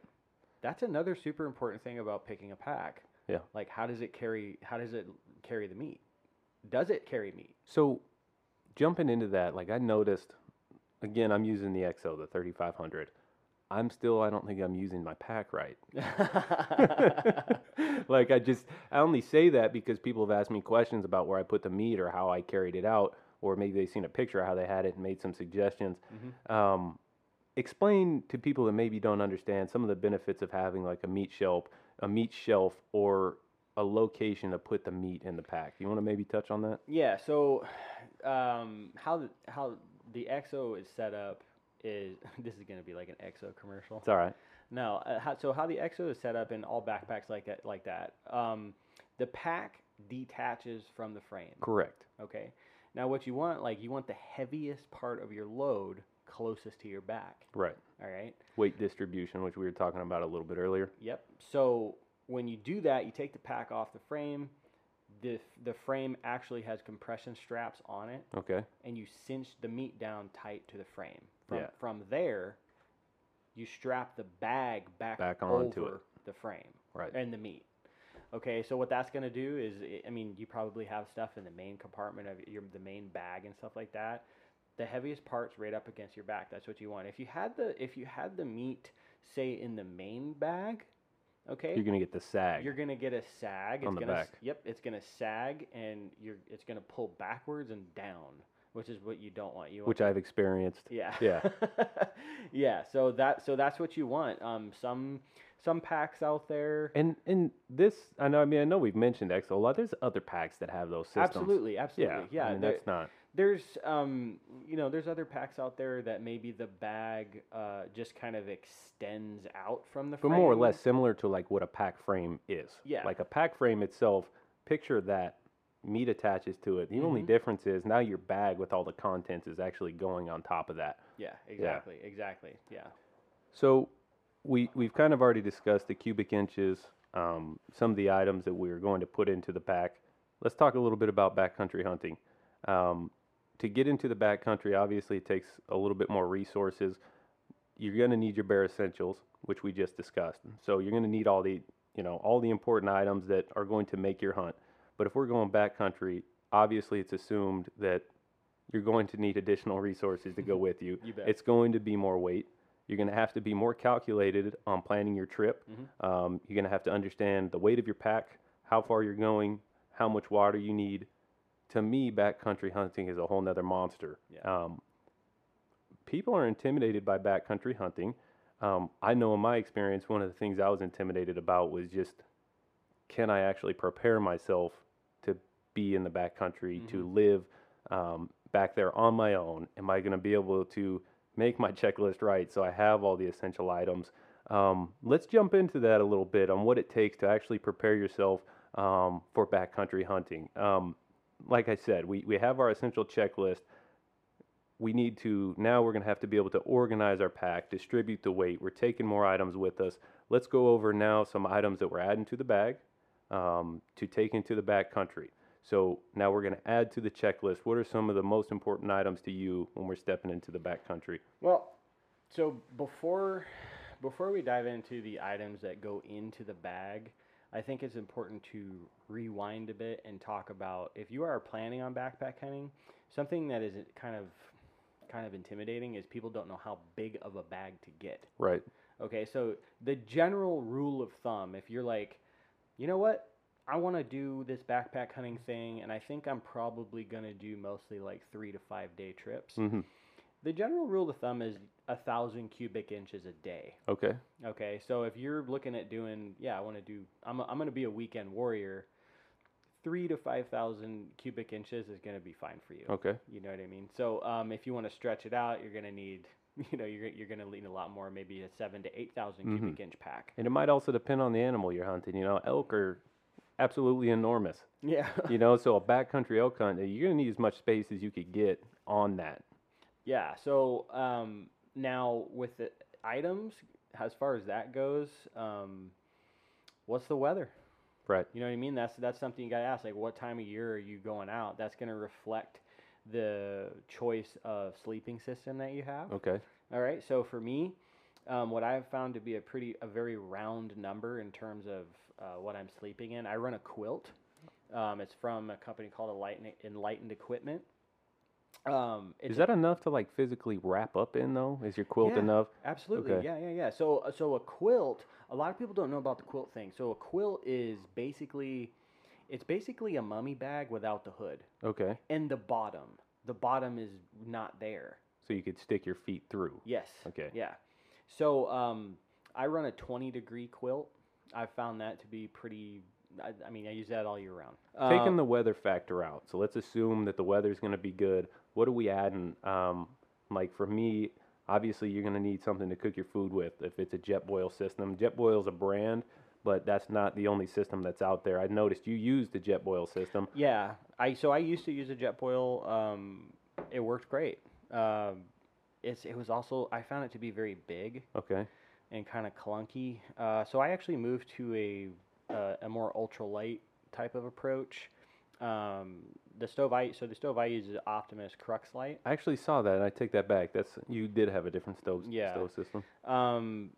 That's another super important thing about picking a pack. Yeah. Like how does it carry how does it carry the meat? Does it carry meat? So, jumping into that, like I noticed, again, I'm using the EXO, the 3500. I'm still, I don't think I'm using my pack right. like I just, I only say that because people have asked me questions about where I put the meat or how I carried it out, or maybe they've seen a picture of how they had it and made some suggestions. Um, explain to people that maybe don't understand some of the benefits of having like a meat shelf, a meat shelf, or a location to put the meat in the pack. You want to maybe touch on that? Yeah. So, um, how the how the EXO is set up is this is going to be like an EXO commercial. It's all right. No. Uh, how, so how the EXO is set up in all backpacks like that like that. Um, the pack detaches from the frame. Correct. Okay. Now what you want like you want the heaviest part of your load closest to your back. Right. All right. Weight distribution, which we were talking about a little bit earlier. Yep. So when you do that, you take the pack off the frame. The the frame actually has compression straps on it, Okay. and you cinch the meat down tight to the frame. From Yeah. from there, you strap the bag back, Back onto it. the frame Right. and the meat. Okay, so what that's going to do is, i- I mean, you probably have stuff in the main compartment of your the main bag and stuff like that. The heaviest part's right up against your back. That's what you want. If you had the if you had the meat, say in the main bag, okay, You're gonna get the sag. you're gonna get a sag. On it's the gonna, back. Yep, it's gonna sag and you're it's gonna pull backwards and down, which is what you don't want. You want which I've experienced. yeah. Yeah. yeah. So that so that's what you want. Um, some some packs out there. And and this, I know. I mean, I know we've mentioned EXO a lot. There's other packs that have those systems. Absolutely, absolutely. Yeah. Yeah. I mean, there- that's not. there's um you know there's other packs out there that maybe the bag uh just kind of extends out from the But frame. more or less similar to like what a pack frame is. Yeah. Like a pack frame itself. Picture that. Meat attaches to it. The only Mhm. difference is now your bag with all the contents is actually going on top of that. Yeah. Exactly. Exactly. Yeah. So we we've kind of already discussed the cubic inches, um, some of the items that we're going to put into the pack. Let's talk a little bit about backcountry hunting. Um, to get into the backcountry, obviously, it takes a little bit more resources. You're going to need your bare essentials, which we just discussed. So you're going to need all the you know all the important items that are going to make your hunt. But if we're going backcountry, obviously, it's assumed that you're going to need additional resources to go with you. You bet. It's going to be more weight. You're going to have to be more calculated on planning your trip. Mm-hmm. Um, you're going to have to understand the weight of your pack, how far you're going, how much water you need. To me, backcountry hunting is a whole nother monster. Yeah. Um, people are intimidated by backcountry hunting. Um, I know in my experience, one of the things I was intimidated about was just can I actually prepare myself be in the backcountry, to live um, back there on my own? Am I going to be able to make my checklist right so I have all the essential items? Um, let's jump into that a little bit on what it takes to actually prepare yourself um, for backcountry hunting. Um, like I said, we, we have our essential checklist we need to now we're going to have to be able to organize our pack distribute the weight we're taking more items with us let's go over now some items that we're adding to the bag um, to take into the back country so now we're going to add to the checklist what are some of the most important items to you when we're stepping into the back country Well, so before before we dive into the items that go into the bag, I think it's important to rewind a bit and talk about if you are planning on backpack hunting, something that is kind of kind of intimidating is people don't know how big of a bag to get. right. Okay, so the general rule of thumb, if you're like, you know what, I want to do this backpack hunting thing, and I think I'm probably gonna do mostly like three to five day trips. hmm The general rule of thumb is a thousand cubic inches a day. Okay. Okay, so if you're looking at doing, yeah, I want to do, I'm, I'm going to be a weekend warrior. Three to five thousand cubic inches is going to be fine for you. Okay. You know what I mean? So um, if you want to stretch it out, you're going to need, you know, you're you're going to need a lot more, maybe a seven to eight Mhm. cubic inch pack. And it might also depend on the animal you're hunting. You know, elk are absolutely enormous. Yeah. you know, so a backcountry elk hunt, you're gonna need as much space as you could get on that. Yeah. So um, now with the items, as far as that goes, um, what's the weather? Right. You know what I mean? That's that's something you got to ask. Like, what time of year are you going out? That's going to reflect the choice of sleeping system that you have. Okay. All right. So for me, um, what I've found to be a pretty a very round number in terms of uh, what I'm sleeping in. I run a quilt. Um, it's from a company called Enlightened, Enlightened Equipment. Um, Is that enough to like physically wrap up in though? Is your quilt Yeah. enough? Absolutely. Okay. Yeah, yeah, yeah. So, uh, so a quilt. A lot of people don't know about the quilt thing. So a quilt is basically, it's basically a mummy bag without the hood Okay. and the bottom. The bottom is not there. So you could stick your feet through. Yes. Okay. Yeah. So um, I run a 20 degree quilt. I found that to be pretty. I, I mean, I use that all year round. Taking Um, the weather factor out. So let's assume that the weather's going to be good. What are we adding? Um, like for me, obviously you're going to need something to cook your food with. If it's a Jetboil system, Jetboil is a brand, but that's not the only system that's out there. I noticed you use the Jetboil system. Yeah, I so I used to use a Jetboil. Um, it worked great. Um, it's it was also I found it to be very big Okay. And kind of clunky. Uh, so I actually moved to a uh, a more ultralight type of approach. Um, the stove I so the stove I use is Optimus Crux Light. I actually saw that, and I take that back. That's you did have a different stove Yeah. stove system. Um,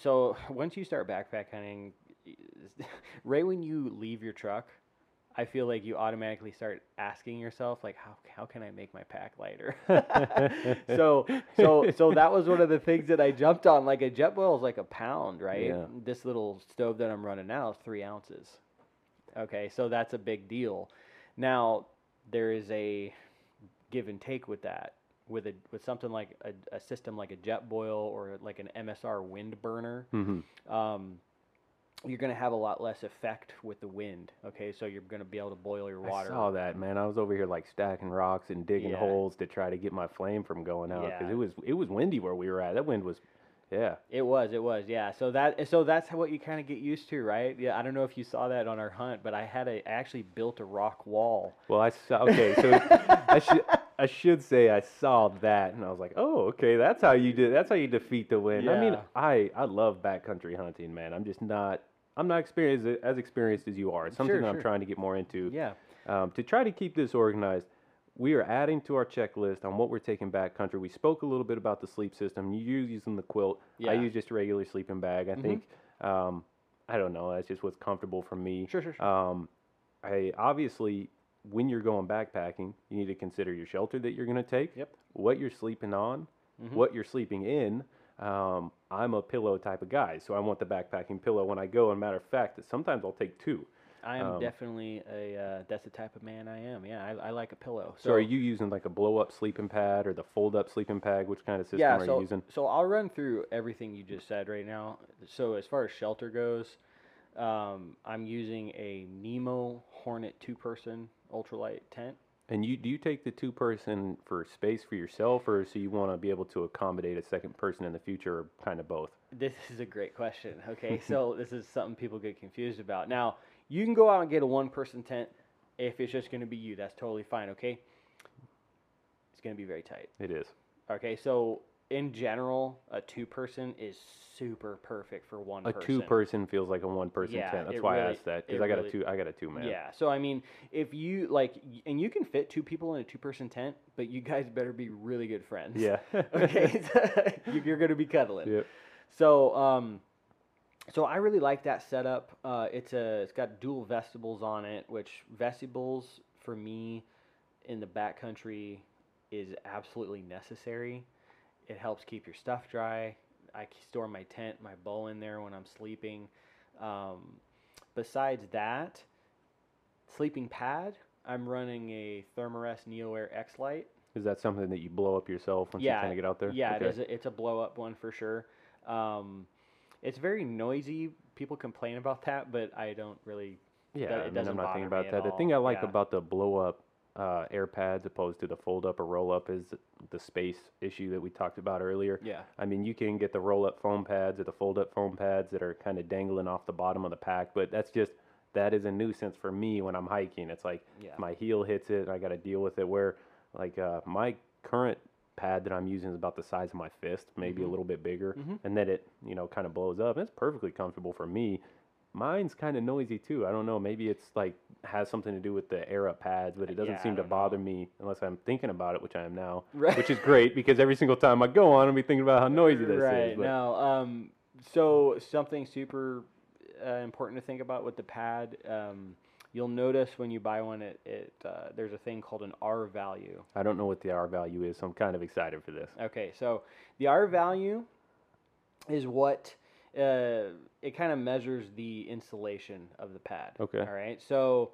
so once you start backpack hunting, right when you leave your truck, I feel like you automatically start asking yourself like how how can I make my pack lighter? so so so that was one of the things that I jumped on. Like a Jetboil is like a pound, right? Yeah. This little stove that I'm running now is three ounces. Okay, so that's a big deal. Now there is a give and take with that. With a with something like a, a system like a Jetboil or like an MSR WindBurner, hmm um, you're going to have a lot less effect with the wind. Okay, so you're going to be able to boil your water. I saw that, man. I was over here like stacking rocks and digging Yeah. holes to try to get my flame from going out because Yeah. it was it was windy where we were at. That wind was, yeah. It was, it was, yeah. So that, so that's what you kind of get used to, right? Yeah, I don't know if you saw that on our hunt, but I had a, I actually built a rock wall. Well, I saw. Okay, so I should I should say I saw that, and I was like, oh, okay, that's how you do. That's how you defeat the wind. I mean, I I love backcountry hunting, man. I'm just not. I'm not experienced as experienced as you are. It's something Sure, I'm sure. trying to get more into. Yeah, Um, to try to keep this organized, we are adding to our checklist on what we're taking back country. We spoke a little bit about the sleep system. You use using the quilt. I use just a regular sleeping bag. I Mhm. think. Um, I don't know. That's just what's comfortable for me. sure, sure, sure. Um, I obviously, when you're going backpacking, you need to consider your shelter that you're going to take. Yep. What you're sleeping on, Mhm. what you're sleeping in. Um, I'm a pillow type of guy, so I want the backpacking pillow when I go. And matter of fact, sometimes I'll take two. I am um, definitely a, uh, that's the type of man I am. Yeah, I, I like a pillow. So, are you using like a blow up sleeping pad or the fold up sleeping pad? Which kind of system yeah, are so, you using? so I'll run through everything you just said right now. So as far as shelter goes, um, I'm using a Nemo Hornet two-person ultralight tent. And you do you take the two person for space for yourself, or so you want to be able to accommodate a second person in the future, or kind of both? This is a great question. Okay, so this is something people get confused about. Now, you can go out and get a one-person tent if it's just going to be you. That's totally fine. Okay, it's going to be very tight. It is. Okay, so in general, a two-person is super perfect for one. A person. two person feels like a one person Yeah, tent. That's why I asked that because I got really- a two. I got a two man. Yeah. So I mean, if you like, and you can fit two people in a two-person tent, but you guys better be really good friends. Yeah. okay. You- You're gonna be cuddling. Yep. So, um, so I really like that setup. Uh, it's a, it's got dual vestibules on it, which vestibules for me in the backcountry is absolutely necessary. It helps keep your stuff dry. I store my tent, my bowl in there when I'm sleeping. Um, besides that, sleeping pad, I'm running a Thermarest NeoAir X Lite. Is that something that you blow up yourself once Yeah, you kind of get out there? Yeah, okay. it is. A, it's a blow up one for sure. Um, it's very noisy. People complain about that, but I don't really. Yeah, that- it I mean, doesn't I'm not thinking about that. The thing I like yeah. about the blow up uh, air pads opposed to the fold up or roll up is the space issue that we talked about earlier. Yeah. I mean, you can get the roll up foam pads or the fold up foam pads that are kind of dangling off the bottom of the pack, but that's just that is a nuisance for me when I'm hiking. It's like Yeah. my heel hits it, and I got to deal with it. Where like uh, my current pad that I'm using is about the size of my fist, maybe a Mhm. little bit bigger, Mhm. and then it you know kind of blows up. And It's perfectly comfortable for me. Mine's kind of noisy too. I don't know. Maybe it's like has something to do with the air pads, but it doesn't Yeah, seem to don't know. bother me unless I'm thinking about it, which I am now. Right. Which is great because every single time I go on, I'll be thinking about how noisy this right. is. But No. Um, so something super uh, important to think about with the pad. Um, you'll notice when you buy one, it, it uh, there's a thing called an R value. I don't know what the R value is, so I'm kind of excited for this. Okay, so the R value is what uh, it kind of measures the insulation of the pad. Okay. All right. So,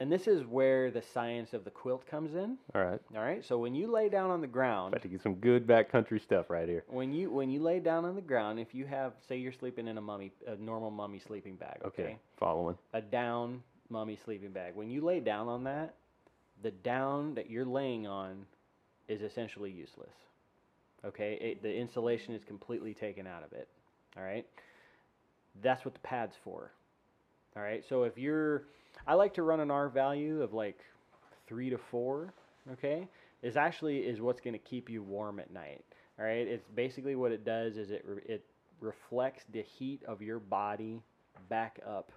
and this is where the science of the quilt comes in. All right. All right. So when you lay down on the ground, About to get some good backcountry stuff right here. when you when you lay down on the ground, if you have say you're sleeping in a mummy a normal mummy sleeping bag, Okay. okay, Following. a down mummy sleeping bag. When you lay down on that, the down that you're laying on is essentially useless. Okay, it, the insulation is completely taken out of it. All right, that's what the pad's for. All right, so if you're, I like to run an R value of like three to four. Okay, is actually is what's going to keep you warm at night. All right, it's basically what it does is it it reflects the heat of your body back up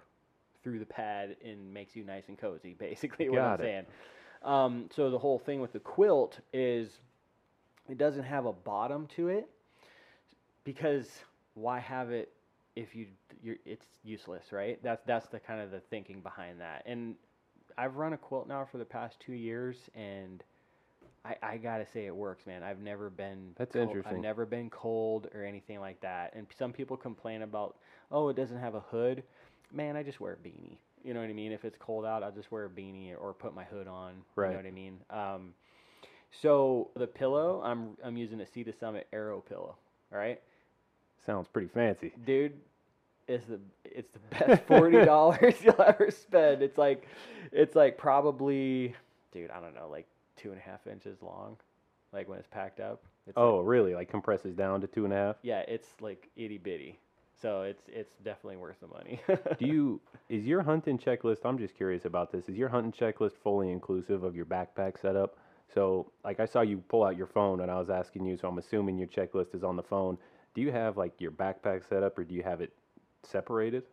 through the pad and makes you nice and cozy. Basically, what I'm Got it. saying. Um, so the whole thing with the quilt is it doesn't have a bottom to it because why have it if you you're, it's useless, right? That's that's the kind of the thinking behind that. And I've run a quilt now for the past two years, and I, I gotta say it works, man. I've never been That's cold- interesting. I've never been cold or anything like that. And some people complain about, oh, it doesn't have a hood. Man, I just wear a beanie. You know what I mean? If it's cold out, I'll just wear a beanie or put my hood on. Right. You know what I mean? Um, so the pillow, I'm I'm using a Sea to Summit Arrow pillow. All right, Sounds pretty fancy. dude, it's the it's the best forty dollars you'll ever spend. It's like it's like probably, dude, I don't know, like two and a half inches long, like when it's packed up. It's oh, like- Oh, really? Like compresses down to two and a half? yeah, it's like itty bitty. So it's it's definitely worth the money. Do you is your hunting checklist? I'm just curious about this. Is your hunting checklist fully inclusive of your backpack setup? So, like I saw you pull out your phone and I was asking you, so I'm assuming your checklist is on the phone. Do you have like your backpack set up or do you have it separated?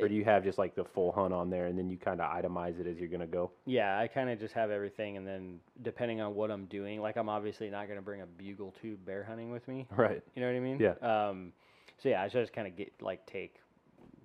Or do you have just like the full hunt on there and then you kind of itemize it as you're going to go? Yeah, I kind of just have everything, and then depending on what I'm doing, like I'm obviously not gonna bring a bugle tube bear hunting with me. Right. You know what I mean? Yeah. Um, so yeah, I just kind of get like take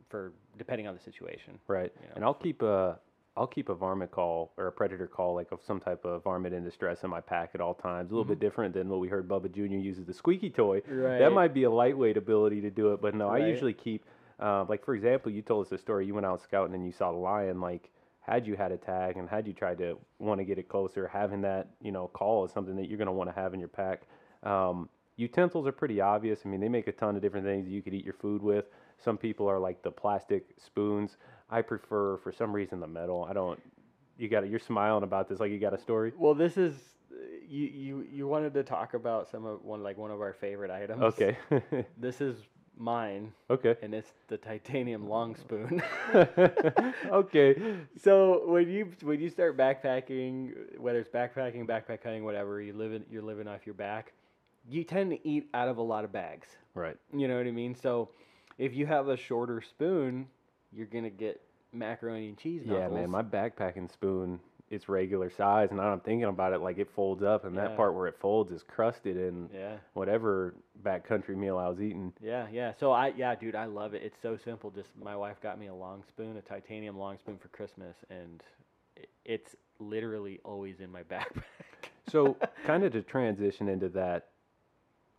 for depending on the situation. Right. You know. And I'll keep a I'll keep a varmint call or a predator call, like of some type of varmint in distress in my pack at all times. A little bit different than what we heard Bubba Jr. uses the squeaky toy. Right. That Mm-hmm. Might be a lightweight ability to do it, but no, I usually keep uh, like for example, you told us a story. You went out scouting and you saw the lion. Like, had you had a tag and had you tried to want to get it closer, having that you know call is something that you're going to want to have in your pack. Um, utensils are pretty obvious. I mean, they make a ton of different things you could eat your food with. Some people are like the plastic spoons. I prefer, for some reason, the metal. I don't. You got it. You're smiling about this like you got a story. Well, this is you you you wanted to talk about some of one like one of our favorite items. Okay. This is mine, okay. and it's the titanium long spoon. okay. so when you when you start backpacking, whether it's backpacking, backpack hunting, whatever, you live in, you're living off your back. You tend to eat out of a lot of bags. Right. You know what I mean? So if you have a shorter spoon, you're gonna get macaroni and cheese Yeah, knuckles. man, my backpacking spoon it's regular size, and I'm thinking about it like it folds up, and Yeah. that part where it folds is crusted in yeah, whatever backcountry meal I was eating. yeah, yeah. So I, yeah, dude, I love it. It's so simple. Just my wife got me a long spoon, a titanium long spoon for Christmas, and it's literally always in my backpack. So, kind of to transition into that,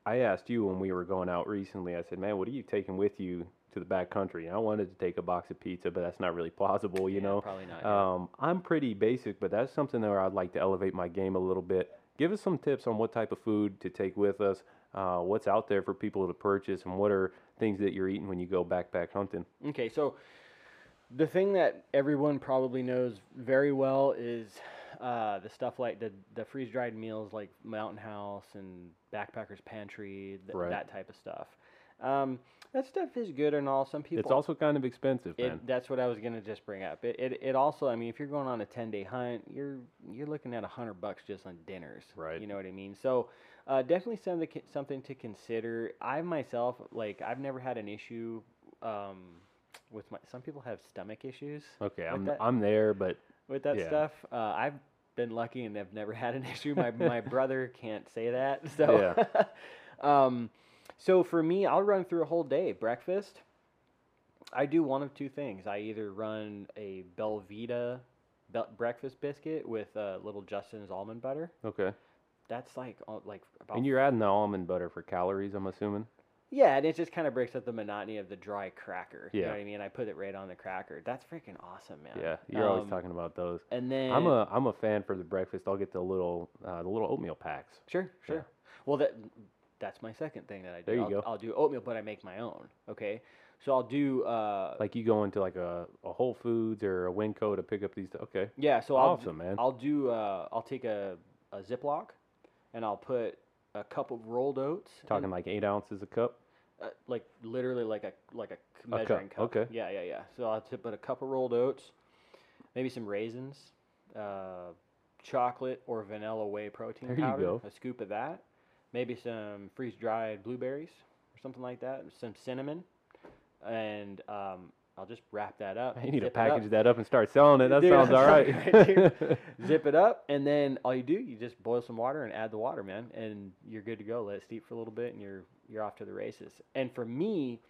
I asked you when we were going out recently. I said, "Man, what are you taking with you to the back country?" And I wanted to take a box of pizza, but that's not really plausible, you Yeah, know. probably not. yeah. Um, I'm pretty basic, but that's something where I'd like to elevate my game a little bit. Give us some tips on what type of food to take with us, uh, what's out there for people to purchase, and what are things that you're eating when you go backpack hunting. Okay, so the thing that everyone probably knows very well is uh, the stuff like the the freeze dried meals like Mountain House and Backpackers Pantry, th- Right. that type of stuff. Um, that stuff is good and all. Some people It's also kind of expensive, man. It, that's what I was gonna just bring up. It, it it also, I mean, if you're going on a ten day hunt, you're you're looking at a hundred bucks just on dinners. Right. You know what I mean? So uh, definitely something to- something to consider. I myself, like, I've never had an issue um, with my. Some people have stomach issues okay, I'm that- I'm there, but with that Yeah. stuff. Uh, I've been lucky and I've never had an issue. My my brother can't say that. So, um, so for me, I'll run through a whole day. Breakfast, I do one of two things. I either run a Belvita Bel- breakfast biscuit with uh, little Justin's almond butter. okay. That's like uh, like about And you're adding the almond butter for calories, I'm assuming. yeah, and it just kind of breaks up the monotony of the dry cracker. You know Yeah. what I mean? I put it right on the cracker. That's freaking awesome, man. Yeah, you're always Um, talking about those. And then I'm a I'm a fan for the breakfast. I'll get the little uh, the little oatmeal packs. Sure, sure. Yeah. Well, that that's my second thing that I do. There you I'll, go. I'll do oatmeal, but I make my own. Okay, so I'll do uh, Like you go into like a, a Whole Foods or a Winco to pick up these. Okay, yeah. So I'll awesome, man. I'll do uh, I'll take a a Ziploc, and I'll put a cup of rolled oats. Talking like eight ounces a cup. uh, like literally like a like a cup, measuring cup. okay. Yeah, yeah, yeah. So I'll put a cup of rolled oats, maybe some raisins, uh, chocolate or vanilla whey protein There you go. A scoop of that. Maybe some freeze dried blueberries or something like that. Some cinnamon, and um, I'll just wrap that up. You need to it up. package that up and start selling it. That Dude, sounds all right. Zip it up, and then all you do, you just boil some water and add the water, man, and you're good to go. Let it steep for a little bit, and you're you're off to the races. And for me,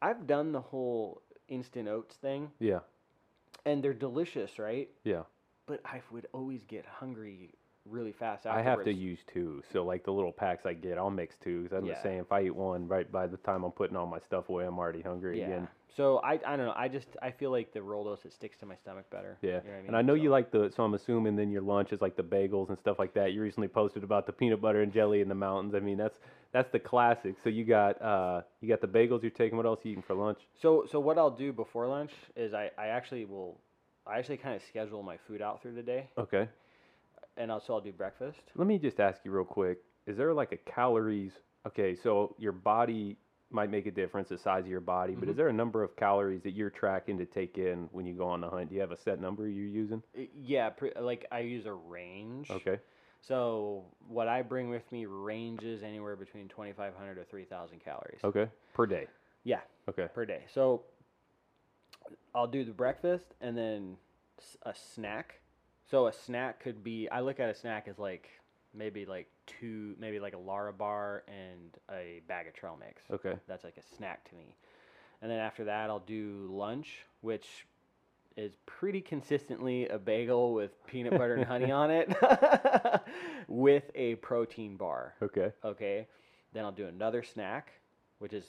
I've done the whole instant oats thing, yeah, and they're delicious, right? yeah. But I would always get hungry really fast. I have to use two. So like the little packs I get, I'll mix two. Cause I'm Yeah. just saying, if I eat one, right by the time I'm putting all my stuff away, I'm already hungry Yeah. again. So I I don't know. I just I feel like the rolled oats it sticks to my stomach better. Yeah, You know I and? I know So- you like the. So I'm assuming then your lunch is like the bagels and stuff like that. You recently posted about the peanut butter and jelly in the mountains. I mean, that's that's the classic. So you got uh you got the bagels you're taking. What else you eating for lunch? So so what I'll do before lunch is I I actually will I actually kind of schedule my food out through the day, Okay, and also I'll do breakfast. let me just ask you real quick. Is there like a calories? Okay, so your body might make a difference, the size of your body, but is Mhm. there a number of calories that you're tracking to take in when you go on the hunt? Do you have a set number you're using? Yeah, pre- like I use a range. Okay, So what I bring with me ranges anywhere between 2,500 to 3,000 calories okay, per day. Yeah. Okay, per day. So I'll do the breakfast and then a snack. So a snack could be I look at a snack as like maybe like two, maybe like a Lara bar and a bag of trail mix. okay, That's like a snack to me. And then after that, I'll do lunch, which is pretty consistently a bagel with peanut butter and honey on it with a protein bar. okay. Okay. Then I'll do another snack, which is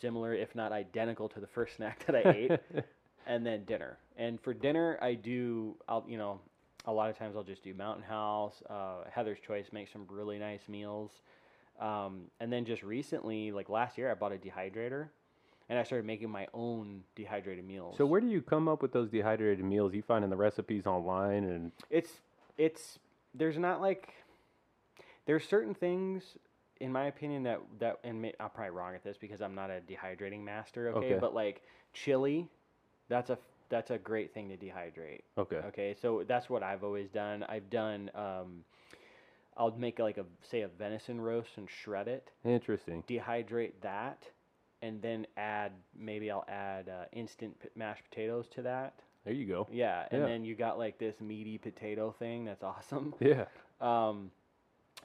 similar, if not identical, to the first snack that I ate. and then dinner. And for dinner, I do, I'll, you know, a lot of times I'll just do Mountain House, uh, Heather's Choice, make some really nice meals. Um, and then just recently, like last year, I bought a dehydrator and I started making my own dehydrated meals. So where do you come up with those dehydrated meals? You finding the recipes online and it's it's there's not like there's certain things in my opinion that that and may, I'm probably wrong at this because I'm not a dehydrating master okay, Okay. but like chili that's a that's a great thing to dehydrate okay, okay so that's what I've always done I've done um I'll make like a say a venison roast and shred it interesting. dehydrate that and then add maybe I'll add uh, instant p- mashed potatoes to that There you go. yeah, and Yeah. then you got like this meaty potato thing that's awesome. Yeah. Um,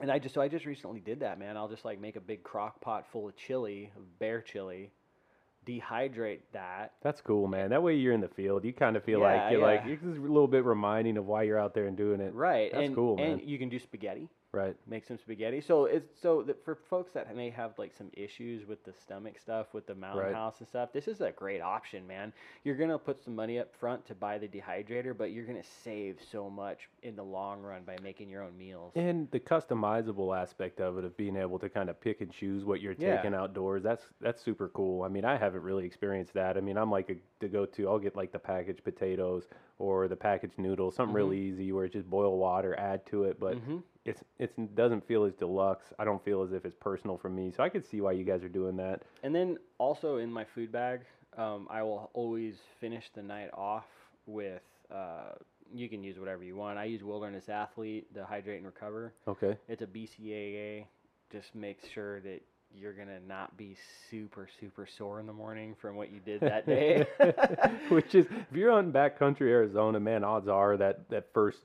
and I just so I just recently did that, man. I'll just like make a big crock pot full of chili, bear chili, dehydrate that. That's cool, man. That way you're in the field. You kind of feel Yeah, like you're like it's just a little bit reminding of why you're out there and doing it. Right. That's and, cool, man. And you can do spaghetti. Right. make some spaghetti. So it's so that for folks that may have like some issues with the stomach stuff, with the mountain Right. house and stuff, this is a great option, man. You're gonna put some money up front to buy the dehydrator, but you're gonna save so much in the long run by making your own meals. And the customizable aspect of it, of being able to kind of pick and choose what you're Yeah. taking outdoors, that's that's super cool. I mean, I haven't really experienced that. I mean, I'm like a, to go to, I'll get like the packaged potatoes or the packaged noodles, something really easy where it's just boil water, add to it, but Mhm. It's it's it doesn't feel as deluxe. I don't feel as if it's personal for me, so I could see why you guys are doing that. And then also in my food bag, um, I will always finish the night off with. Uh, you can use whatever you want. I use Wilderness Athlete to hydrate and recover. Okay. It's a BCAA. Just makes sure that you're gonna not be super super sore in the morning from what you did that day. Which is, if you're on backcountry Arizona, man, odds are that that first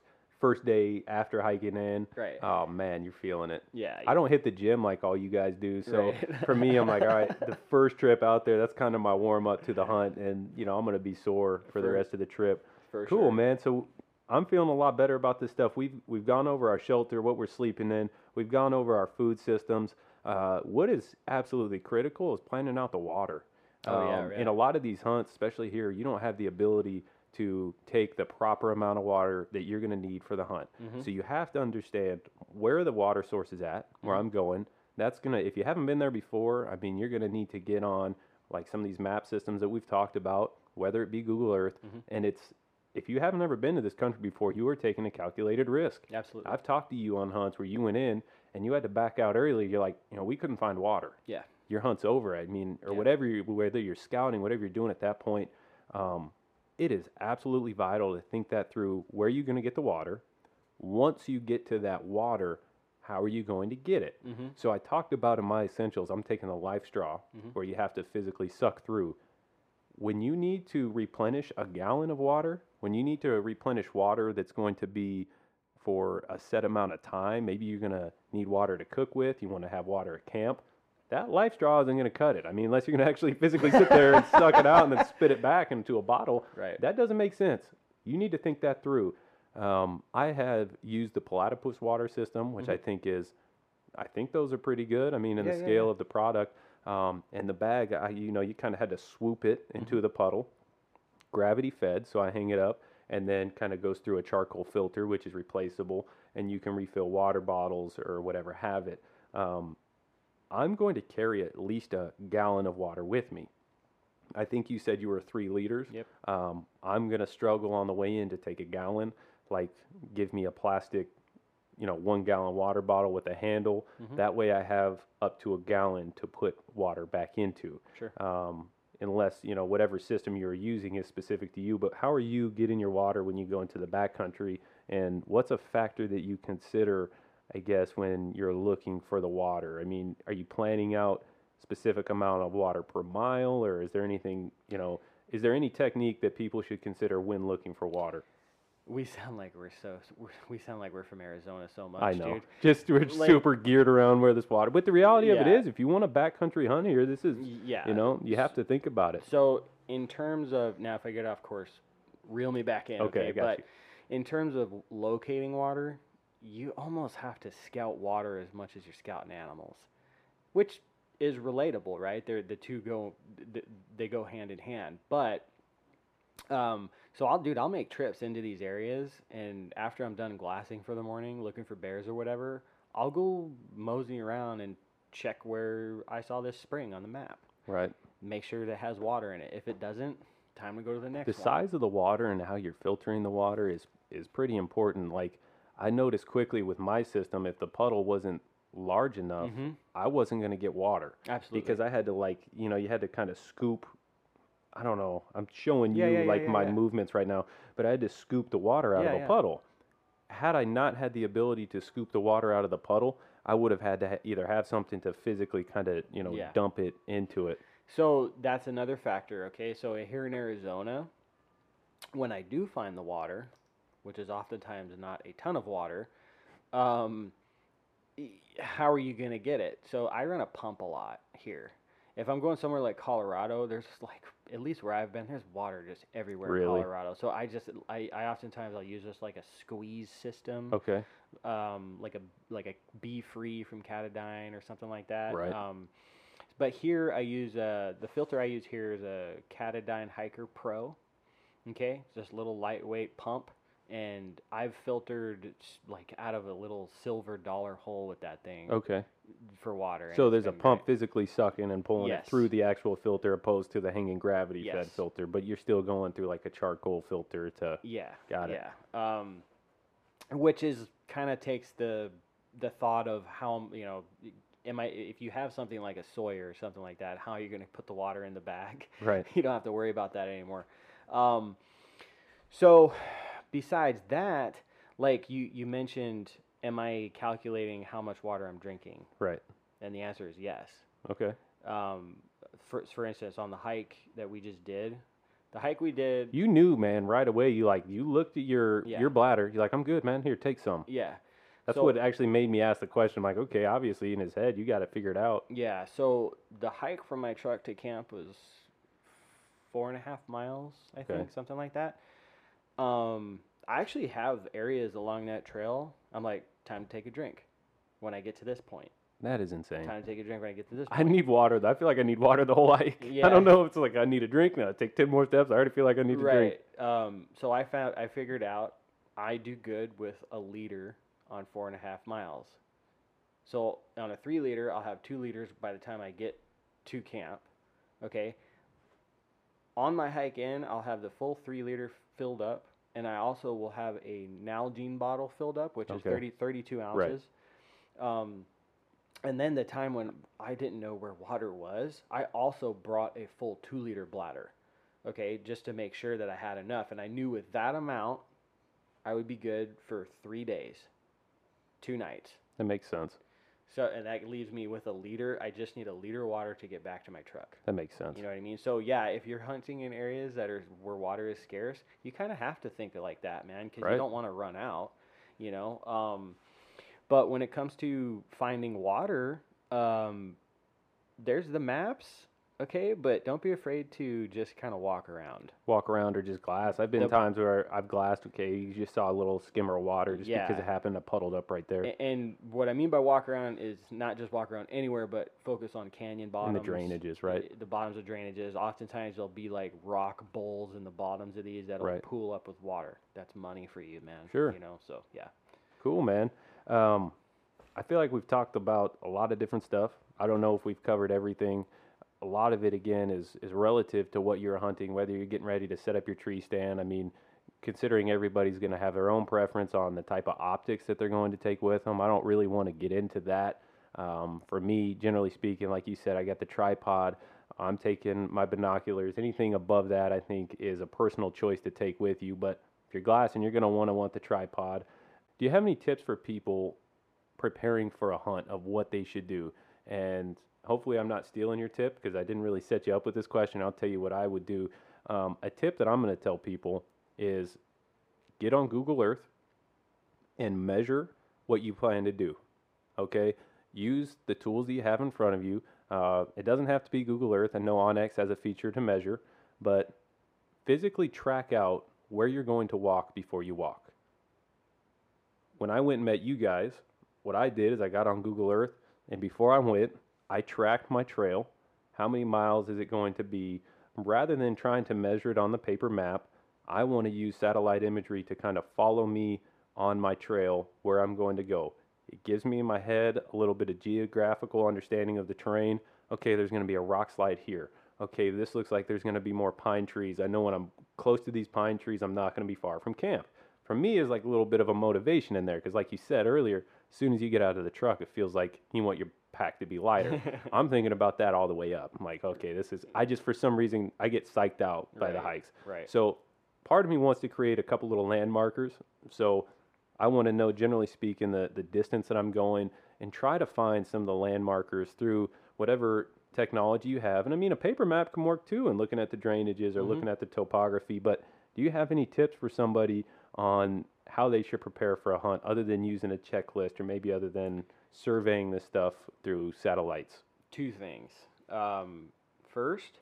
first day after hiking in, right. oh man, you're feeling it. yeah. I don't hit the gym like all you guys do, so Right. for me, I'm like, all right, the first trip out there, that's kind of my warm up to the hunt, and you know, I'm gonna be sore for the rest of the trip. for Cool, sure. man. So I'm feeling a lot better about this stuff. We've we've gone over our shelter, what we're sleeping in. We've gone over our food systems. Uh, what is absolutely critical is planning out the water. Oh, yeah, Um, yeah. In a lot of these hunts, especially here, you don't have the ability to take the proper amount of water that you're going to need for the hunt. Mhm. So you have to understand where the water source is at, where Mhm. I'm going. That's gonna if you haven't been there before, I mean, you're gonna need to get on like some of these map systems that we've talked about, whether it be Google Earth, Mhm. and it's if you haven't ever been to this country before, you are taking a calculated risk. Absolutely. I've talked to you on hunts where you went in and you had to back out early. You're like, you know, we couldn't find water. Yeah. Your hunt's over. I mean, or Yeah. whatever, you, whether you're scouting, whatever you're doing at that point, um, it is absolutely vital to think that through. Where you're you going to get the water? Once you get to that water, how are you going to get it? mm-hmm. So I talked about in my essentials, I'm taking a life straw Mhm. where you have to physically suck through. When you need to replenish a gallon of water, when you need to replenish water that's going to be for a set amount of time, maybe you're going to need water to cook with, you want to have water at camp, that life straw isn't going to cut it. I mean, unless you're going to actually physically sit there and suck it out and then spit it back into a bottle, Right. that doesn't make sense. You need to think that through. Um, I have used the platypus water system, which I think is, I think those are pretty good. I mean, in Yeah, the yeah, scale yeah. of the product, um, and the bag, I, you know, you kind of had to swoop it into the puddle, gravity fed. So I hang it up, and then kind of goes through a charcoal filter, which is replaceable, and you can refill water bottles or whatever have it. Um, I'm going to carry at least a gallon of water with me. I think you said you were three liters. Yep. Um, I'm gonna struggle on the way in to take a gallon. Like, give me a plastic, you know, one gallon water bottle with a handle. Mhm. That way, I have up to a gallon to put water back into. Sure. Um, unless you know whatever system you're using is specific to you. But how are you getting your water when you go into the backcountry? And what's a factor that you consider? I guess when you're looking for the water. I mean, are you planning out specific amount of water per mile, or is there anything you know? Is there any technique that people should consider when looking for water? We sound like we're so we're, we sound like we're from Arizona so much, I know, dude. just we're Like- super geared around where this water. But the reality of it is, if you want a backcountry hunt here, this is Yeah. you know you have to think about it. So in terms of now, if I get off course, reel me back in. Okay, Okay, I got but you. in terms of locating water, you almost have to scout water as much as you're scouting animals, which is relatable, right? They're the two go they go hand in hand. But um, so I'll dude, I'll make trips into these areas, and after I'm done glassing for the morning, looking for bears or whatever, I'll go mosey around and check where I saw this spring on the map Right. make sure that it has water in it. If it doesn't, time to go to the next the one. size of the water and how you're filtering the water is is pretty important. Like I noticed quickly with my system, if the puddle wasn't large enough, Mhm. I wasn't going to get water Absolutely. because I had to like you know you had to kind of scoop. I don't know. I'm showing Yeah, you yeah, like yeah, my movements right now, but I had to scoop the water out of a yeah. puddle. Had I not had the ability to scoop the water out of the puddle, I would have had to ha- either have something to physically kind of you know dump it into it. so that's another factor. Okay, so here in Arizona, when I do find the water, which is oftentimes not a ton of water, um, how are you gonna get it? So I run a pump a lot here, if I'm going somewhere like Colorado, there's like at least where I've been, there's water just everywhere Really? in Colorado. So I just I, I oftentimes I'll use just like a squeeze system, Okay. um, like a like a Be Free from Katadyn or something like that. Right. Um, but here I use uh, the filter I use here is a Katadyn Hiker Pro. Okay, it's just a little lightweight pump, and I've filtered like out of a little silver dollar hole with that thing Okay. for water. So there's a pump great. physically sucking and pulling it through the actual filter opposed to the hanging gravity fed Yes. filter, but you're still going through like a charcoal filter to Yeah. Got it. Yeah. Um, which is kind of takes the the thought of how you know, am I if you have something like a Sawyer or something like that, how are you going to put the water in the bag? right. you don't have to worry about that anymore. Um, so besides that, like you you mentioned, am I calculating how much water I'm drinking? Right. And the answer is yes. Okay. Um, for for instance, on the hike that we just did, the hike we did, You knew, man, right away. You like you looked at your Yeah. your bladder. You're like, I'm good, man. Here, take some. yeah. That's So- what actually made me ask the question. I'm like, okay, obviously in his head, you got it figured out. Yeah, so the hike from my truck to camp was four and a half miles, I Okay. think, something like that. Um, I actually have areas along that trail. I'm like, time to take a drink when I get to this point. That is insane. Time to take a drink when I get to this Point. I need water. I feel like I need water the whole hike. I don't know if it's like I need a drink now. Take ten more steps. I already feel like I need a drink. right. Um, so I found I figured out I do good with a liter on four and a half miles. So on a three liter, I'll have two liters by the time I get to camp. Okay. On my hike in, I'll have the full three liter filled up, and I also will have a Nalgene bottle filled up, which is Okay. 30, 32 ounces. Um, and then the time when I didn't know where water was, I also brought a full two liter bladder okay, just to make sure that I had enough. And I knew with that amount, I would be good for three days, two nights. That makes sense. So, and that leaves me with a liter. I just need a liter of water to get back to my truck. That makes sense. You know what I mean? So, yeah, if you're hunting in areas that are where water is scarce, you kind of have to think like that, man, because Right. you don't want to run out. You know. Um, but when it comes to finding water, um, there's the maps. Okay, but don't be afraid to just kind of walk around. Walk around or just glass. I've been The- times where I've glassed. Okay, you just saw a little skimmer of water just because it happened to puddled up right there A- And what I mean by walk around is not just walk around anywhere, but focus on canyon bottoms. the drainages, right? The, the bottoms of drainages. Oftentimes there'll be like rock bowls in the bottoms of these that'll Right. pool up with water. That's money for you, man. Sure. You know, so yeah. Cool, man. Um, I feel like we've talked about a lot of different stuff. I don't know if we've covered everything. A lot of it, again, is is relative to what you're hunting, whether you're getting ready to set up your tree stand. I mean, considering everybody's going to have their own preference on the type of optics that they're going to take with them, I don't really want to get into that. Um, for me, generally speaking, like you said, I got the tripod. I'm taking my binoculars. Anything above that, I think, is a personal choice to take with you. But if you're glassing, you're going to want to want the tripod. Do you have any tips for people preparing for a hunt of what they should do? And hopefully, I'm not stealing your tip because I didn't really set you up with this question. I'll tell you what I would do. Um, a tip that I'm going to tell people is get on Google Earth and measure what you plan to do. Okay? Use the tools that you have in front of you. Uh, it doesn't have to be Google Earth. I know onX has a feature to measure, but physically track out where you're going to walk before you walk. When I went and met you guys, what I did is I got on Google Earth, and before I went, I tracked my trail. How many miles is it going to be? Rather than trying to measure it on the paper map, I want to use satellite imagery to kind of follow me on my trail where I'm going to go. It gives me in my head a little bit of geographical understanding of the terrain. Okay, there's going to be a rock slide here. Okay, this looks like there's going to be more pine trees. I know when I'm close to these pine trees, I'm not going to be far from camp. For me, is like a little bit of a motivation in there because, like you said earlier, as soon as you get out of the truck, it feels like you want your pack to be lighter. I'm thinking about that all the way up. I'm like, okay, this is. I just for some reason I get psyched out by the hikes. right. So part of me wants to create a couple little landmarkers. So I want to know, generally speaking, the, the distance that I'm going and try to find some of the landmarkers through whatever technology you have. And I mean, a paper map can work too, and looking at the drainages or mm-hmm. looking at the topography. But do you have any tips for somebody on how they should prepare for a hunt other than using a checklist or maybe other than surveying this stuff through satellites? Two things. Um, first,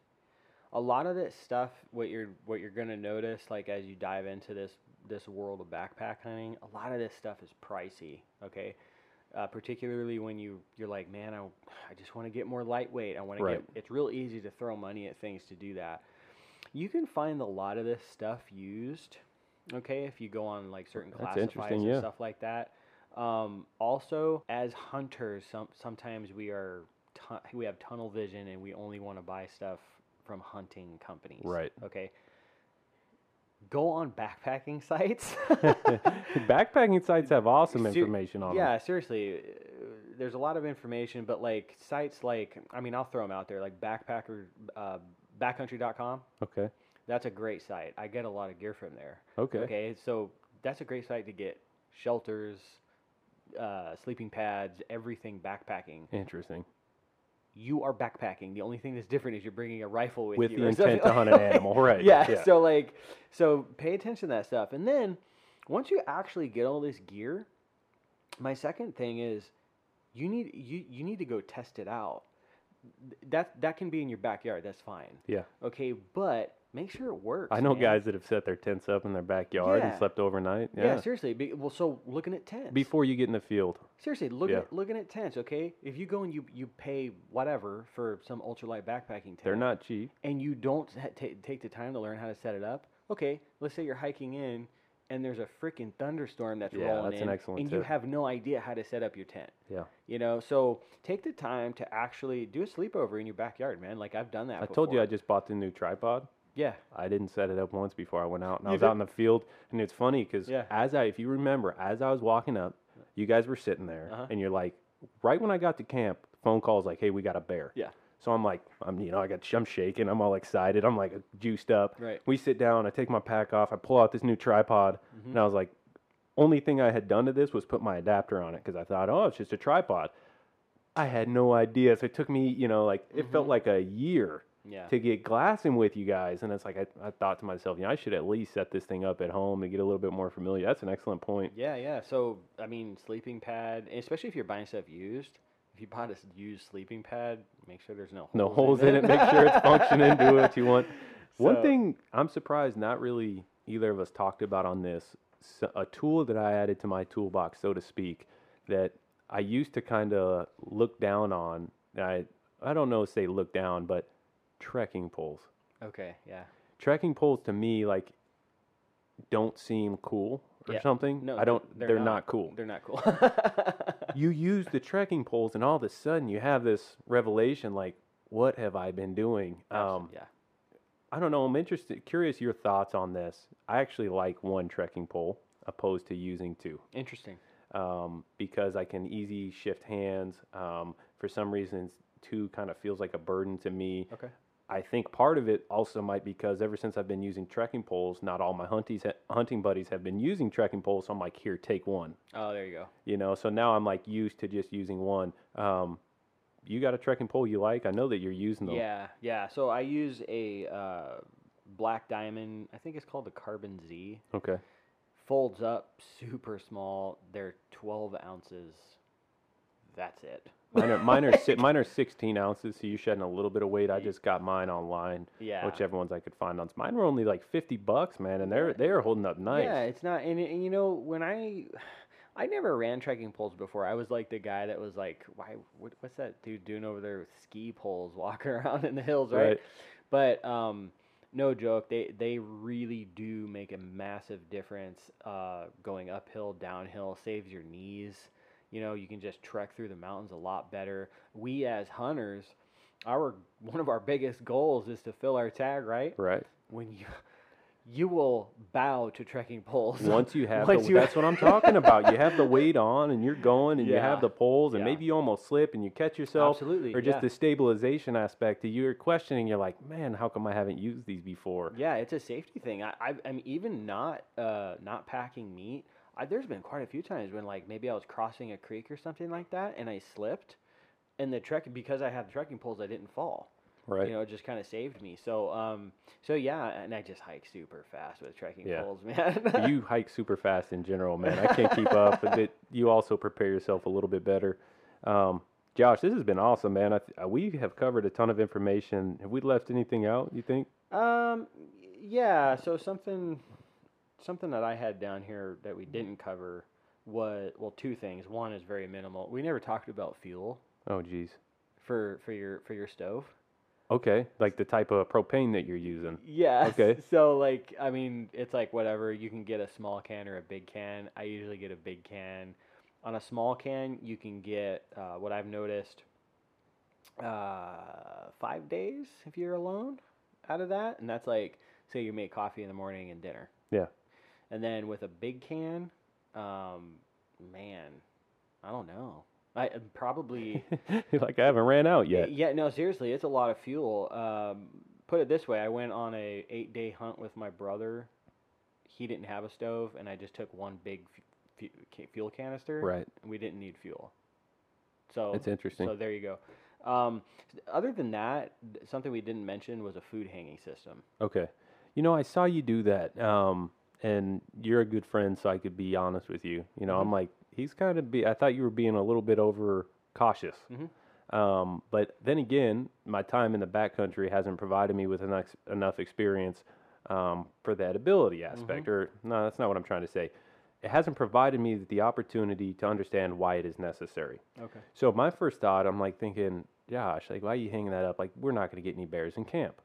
a lot of this stuff, what you're what you're gonna notice, like as you dive into this this world of backpack hunting, a lot of this stuff is pricey. Okay, uh, particularly when you you're like, man, I, I just want to get more lightweight. I want to get. It's real easy to throw money at things to do that. You can find a lot of this stuff used. Okay, if you go on like certain That's classifieds and yeah. stuff like that. Um, also, as hunters, some sometimes we are tu- we have tunnel vision and we only want to buy stuff from hunting companies. Right. Okay. Go on backpacking sites. Backpacking sites have awesome Ser- information on them. yeah, seriously. uh, There's a lot of information, but like sites like I mean, I'll throw them out there like backpacker, uh, backcountry.com. Okay. That's a great site. I get a lot of gear from there. Okay. Okay, so that's a great site to get shelters, uh, sleeping pads, everything backpacking. Interesting. You are backpacking. The only thing that's different is you're bringing a rifle with, With you. With the intent to hunt an animal, right, Yeah, yeah. So like, so pay attention to that stuff, and then once you actually get all this gear, my second thing is you need you you need to go test it out. That that can be in your backyard. That's fine. Yeah. Okay, but make sure it works. I know man. guys that have set their tents up in their backyard and slept overnight. Yeah, Yeah. seriously. Be, well, so looking at tents. Before you get in the field. Seriously, look Yeah. at looking at tents. Okay, if you go and you you pay whatever for some ultralight backpacking tent, They're not cheap. and you don't ha- ta take the time to learn how to set it up. Okay, let's say you're hiking in, and there's a freaking thunderstorm that's Yeah, rolling that's in, an excellent and you have no idea how to set up your tent. Yeah. You know, so take the time to actually do a sleepover in your backyard, man. Like I've done that. I told you I just bought the new tripod. Yeah, I didn't set it up once before I went out, and I was out in the field. And it's funny because Yeah. as I, if you remember, as I was walking up, you guys were sitting there, Uh-huh. and you're like, right when I got to camp, phone calls like, "Hey, we got a bear." Yeah. So I'm like, I'm, you know, I got, I'm shaking, I'm all excited, I'm like juiced up. Right. We sit down, I take my pack off, I pull out this new tripod, Mm-hmm. and I was like, only thing I had done to this was put my adapter on it because I thought, oh, it's just a tripod. I had no idea. So it took me, you know, like it felt like a year Mm-hmm. Yeah. to get glassing with you guys. And it's like, I, I thought to myself, you know, I should at least set this thing up at home and get a little bit more familiar. That's an excellent point. Yeah, yeah. So I mean, sleeping pad, especially if you're buying stuff used. If you bought a used sleeping pad, make sure there's no No holes holes in it. Make sure it's functioning. Do what you want. One thing I'm surprised not really either of us talked about on this a tool that I added to my toolbox, so to speak, that I used to kind of look down on. I I don't know say look down, but trekking poles. Okay, yeah. Trekking poles to me like don't seem cool or Yeah. something. No, I don't. they're They're, not. not. cool. They're not cool. you use the trekking poles, and all of a sudden you have this revelation like, what have I been doing? Um, yeah. I don't know. I'm interested, curious your thoughts on this. I actually like one trekking pole opposed to using two Interesting. um, because I can easy shift hands. Um, for some reasons, two kind of feels like a burden to me. Okay. I think part of it also might be because ever since I've been using trekking poles, not all my hunties, hunting buddies have been using trekking poles. So I'm like, here, take one. Oh, there you go. You know, so now I'm like used to just using one. Um, you got a trekking pole you like? I know that you're using them. Yeah, yeah. So I use a uh, black diamond. I think it's called the Carbon Z. Okay. Folds up, super small. They're 12 ounces. That's it. Mine are, mine are si- mine are 16 ounces, so you're shedding a little bit of weight. I just got mine online, Yeah. whichever ones I could find on. Mine were only like 50 bucks, man, and they're they are holding up nice. Yeah, it's not. And, and you know, when I, I never ran trekking poles before. I was like the guy that was like, why? What, what's that dude doing over there with ski poles, walking around in the hills, right? Right. But um, no joke, they they really do make a massive difference. Uh, going uphill, downhill, saves your knees. You know, you can just trek through the mountains a lot better. We as hunters, our one of our biggest goals is to fill our tag, right? Right. When you you will bow to trekking poles. Once you have Once the, you- that's what I'm talking about. You have the weight on, and you're going, and you have the poles, and Yeah. maybe you almost slip and you catch yourself, Absolutely, or just yeah. the stabilization aspect. That you're questioning. You're like, man, how come I haven't used these before? Yeah, it's a safety thing. I, I I'm even not uh not packing meat. I, there's been quite a few times when like maybe I was crossing a creek or something like that and I slipped, and the trek because I had the trekking poles I didn't fall. Right. You know, it just kind of saved me. So um so yeah, and I just hike super fast with trekking Yeah. poles, man. you hike super fast in general, man. I can't keep up. But you also prepare yourself a little bit better. Um, Josh, this has been awesome, man. I th- uh, we have covered a ton of information. Have we left anything out? You think? Um, yeah. So something, something that I had down here that we didn't cover was well, two things. One is very minimal. We never talked about fuel Oh, geez. for for your for your stove. Okay, like the type of propane that you're using. Yeah. Okay. So like, I mean, it's like whatever. You can get a small can or a big can. I usually get a big can. On a small can, you can get uh, what I've noticed. Uh, five days if you're alone out of that, and that's like say you make coffee in the morning and dinner. Yeah. And then with a big can, um, man, I don't know. I probably. like I haven't ran out yet. Yeah, no, seriously, it's a lot of fuel. Um, put it this way: I went on a eight day hunt with my brother. He didn't have a stove, and I just took one big fu- ca- fuel canister. Right. We didn't need fuel. So It's interesting. So there you go. Um, other than that, something we didn't mention was a food hanging system. Okay. You know, I saw you do that. Um, and you're a good friend, so I could be honest with you. You know, I'm Mhm. like, he's kind of be. I thought you were being a little bit over cautious. Mhm. Um, but then again, my time in the backcountry hasn't provided me with enough enough experience um, for that ability aspect. Or no, that's not what I'm trying to say. It hasn't provided me the opportunity to understand why it is necessary. Okay. So my first thought, I'm like thinking, Josh, like, why are you hanging that up? Like, we're not going to get any bears in camp.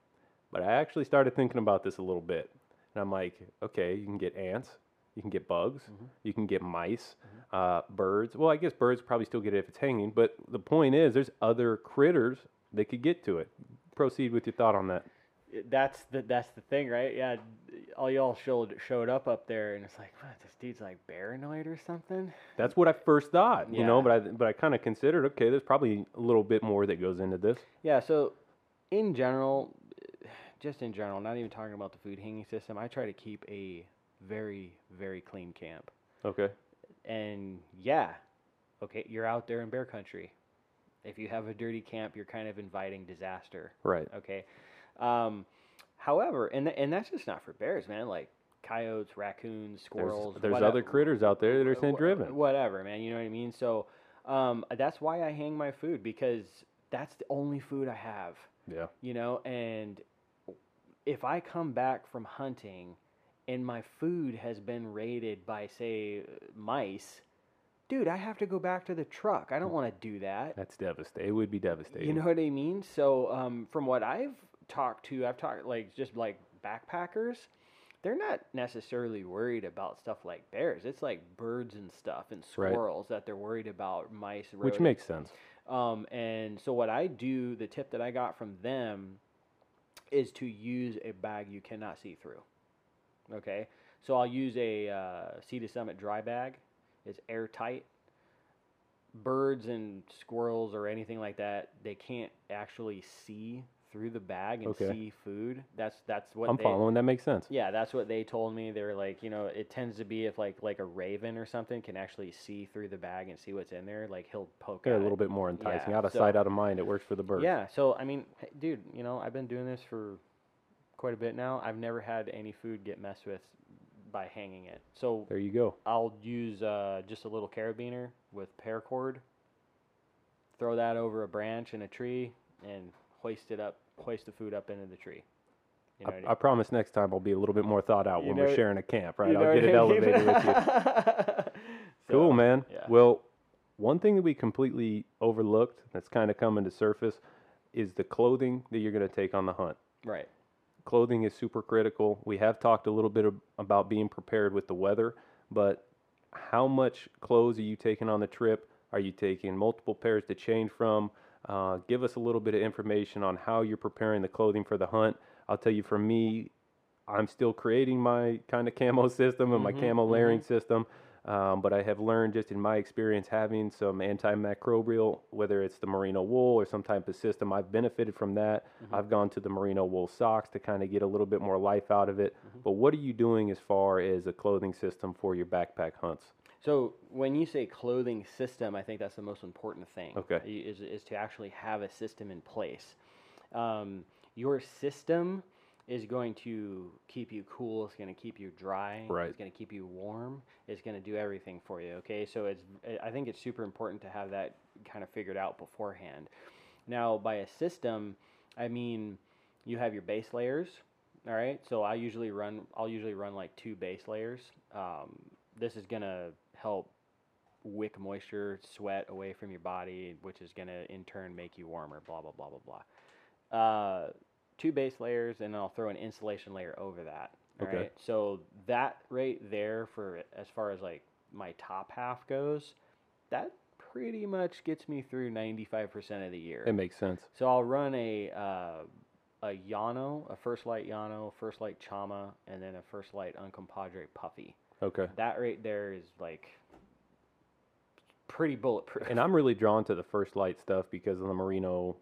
But I actually started thinking about this a little bit, and I'm like, okay, you can get ants, you can get bugs, you can get mice, uh, birds. Well, I guess birds probably still get it if it's hanging. But the point is, there's other critters that could get to it. Proceed with your thought on that. That's the that's the thing, right? Yeah, all y'all showed showed up up there, and it's like, what? This dude's like paranoid or something. That's what I first thought, you know. But I but I kind of considered, okay, there's probably a little bit more that goes into this. Yeah, so in general, just in general, not even talking about the food hanging system, I try to keep a very, very clean camp. Okay. And yeah, okay, you're out there in bear country. If you have a dirty camp, you're kind of inviting disaster. Right. Okay. Um, however, and th- and that's just not for bears, man. Like coyotes, raccoons, squirrels. There's, there's whate- other critters out there that are scent driven. Whatever, man. You know what I mean? So um, that's why I hang my food because that's the only food I have. Yeah. You know, and if I come back from hunting and my food has been raided by, say, mice, dude, I have to go back to the truck. I don't want to do that. That's devastating. It would be devastating. You know what I mean? So, um, from what I've talked to, I've talked like just like backpackers. They're not necessarily worried about stuff like bears. It's like birds and stuff and Right. squirrels that they're worried about mice. Which makes sense. Um, and so what I do, the tip that I got from them, is to use a bag you cannot see through. Okay, so I'll use a uh, Sea to Summit dry bag. It's airtight. Birds and squirrels or anything like that, they can't actually see through the bag and Okay. see food. That's that's what I'm they, following. That makes sense. yeah, that's what they told me. They were like, you know, it tends to be if like like a raven or something can actually see through the bag and see what's in there. Like he'll poke. They're a at little it. bit more enticing. Yeah, out of so- sight, out of mind. It works for the birds. Yeah. So I mean, dude, you know, I've been doing this for quite a bit now. I've never had any food get messed with by hanging it. So There you go. I'll use uh, just a little carabiner with paracord. Throw that over a branch in a tree and hoist it up. Hoist the food up into the tree. You know what I, I promise next time I'll be a little bit more thought out You when we're sharing a camp, right? I'll get it I mean? elevated with you. Cool, man. yeah. Well, one thing that we completely overlooked that's kind of coming to surface is the clothing that you're going to take on the hunt. Right. Clothing is super critical. We have talked a little bit ab- about being prepared with the weather, but how much clothes are you taking on the trip? Are you taking multiple pairs to change from? Uh, give us a little bit of information on how you're preparing the clothing for the hunt. I'll tell you, for me, I'm still creating my kind of camo system and my Mhm, camo layering system. Um, but I have learned just in my experience having some antimicrobial, whether it's the merino wool or some type of system, I've benefited from that. I've gone to the merino wool socks to kind of get a little bit more life out of it. But what are you doing as far as a clothing system for your backpack hunts? So when you say clothing system, I think that's the most important thing. Okay. Is, is to actually have a system in place. Um, your system is going to keep you cool. It's going to keep you dry. Right. It's going to keep you warm. It's going to do everything for you. Okay. So it's I- think it's super important to have that kind of figured out beforehand. Now, by a system, I mean you have your base layers. All right. So I usually run. I'll usually run like two base layers. Um, this is gonna help wick moisture, sweat away from your body, which is gonna in turn make you warmer. Blah blah blah blah blah. Uh, two base layers, and then I'll throw an insulation layer over that. all Okay. right? So that right there, for as far as like my top half goes, that pretty much gets me through ninety five percent of the year. It makes sense. So I'll run a uh, a Llano, a First Lite Llano, First Lite Chama, and then a First Lite Uncompahgre Puffy. Okay. That right there is like pretty bulletproof. And I'm really drawn to the First Lite stuff because of the merino,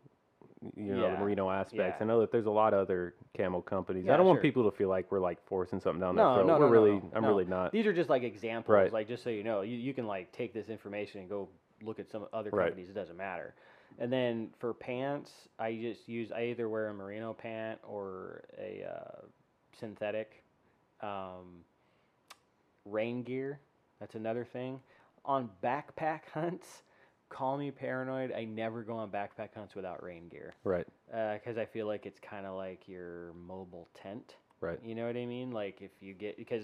you know, Yeah, the merino aspects. yeah. I know that there's a lot of other camo companies. I don't want people to feel like we're like forcing something down no, their throat. no, we're no, really, no, I'm no. really not. These are just like examples, Right. like just so you know, you, you can like take this information and go look at some other Right. companies. It doesn't matter. And then for pants, I just use I either wear a merino pant or a uh, synthetic. Um, rain gear, that's another thing. On backpack hunts, call me paranoid. I never go on backpack hunts without rain gear Right. Uh, because I feel like it's kind of like your mobile tent. Right. You know what I mean? Like if you get because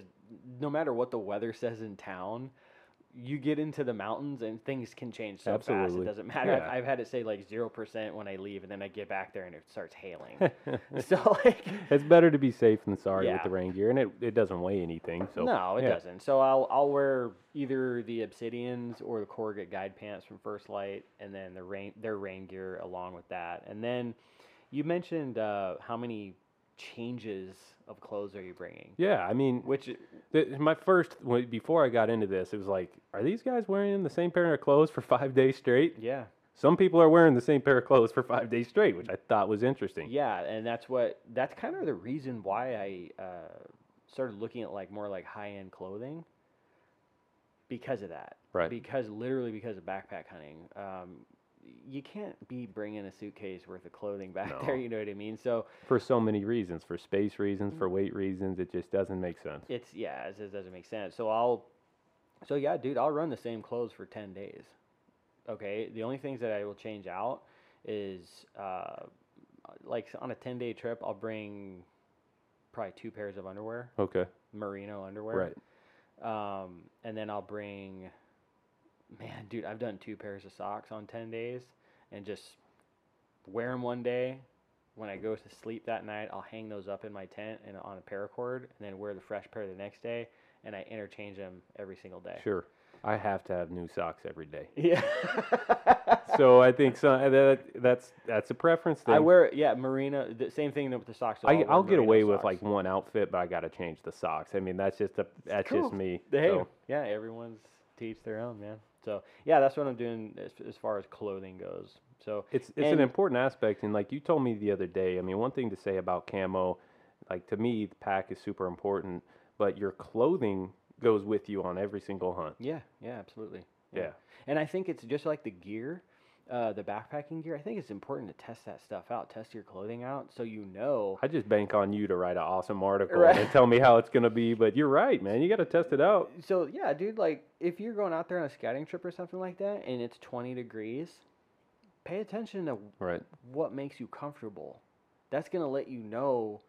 no matter what the weather says in town, you get into the mountains and things can change so fast. It doesn't matter. Yeah. I've, I've had it say like zero percent when I leave, and then I get back there and it starts hailing. so like. it's better to be safe than sorry with the rain gear, and it, it doesn't weigh anything. So no, it yeah. doesn't. So I'll I'll wear either the Obsidians or the Corrugate guide pants from First Lite, and then the rain their rain gear along with that. And then you mentioned uh, how many changes of clothes are you bringing? Yeah, I mean, Which my first before I got into this, it was like, are these guys wearing the same pair of clothes for five days straight? yeah, Some people are wearing the same pair of clothes for five days straight, which I thought was interesting. yeah, and that's what that's kind of the reason why I uh, started looking at like more like high end clothing because of that. Right. Because literally because of backpack hunting. Um, you can't be bringing a suitcase worth of clothing back there. You know what I mean? So For so many reasons, for space reasons, for weight reasons, it just doesn't make sense. it's yeah, it just doesn't make sense. So I'll, so yeah, dude, I'll run the same clothes for ten days. Okay, the only things that I will change out is uh, like on a ten day trip, I'll bring probably two pairs of underwear, Okay. merino underwear, Right. Um, and then I'll bring, man, dude, I've done two pairs of socks on 10 days and just wear them one day. When I go to sleep that night, I'll hang those up in my tent and on a paracord and then wear the fresh pair the next day. And I interchange them every single day. Sure. I have to have new socks every day. Yeah. So I think so, uh, that that's that's a preference thing. I wear, yeah, merino, the same thing with the socks. so I, I'll get away with like one outfit, but I got to change the socks. I mean, that's just a that's cool. just me. Hey, So, yeah, everyone's to each their own, man. So yeah, that's what I'm doing as, as far as clothing goes. So it's it's an important aspect, and like you told me the other day. I mean, one thing to say about camo, like to me, the pack is super important, but your clothing goes with you on every single hunt. Yeah, yeah, absolutely. Yeah. And I think it's just like the gear, uh, the backpacking gear. I think it's important to test that stuff out, test your clothing out, so you know. I just bank on you to write an awesome article Right. and tell me how it's gonna be. But you're right, man. You got to test it out. So yeah, dude, like if you're going out there on a scouting trip or something like that, and it's 20 degrees, pay attention to Right. what makes you comfortable. That's gonna let you know,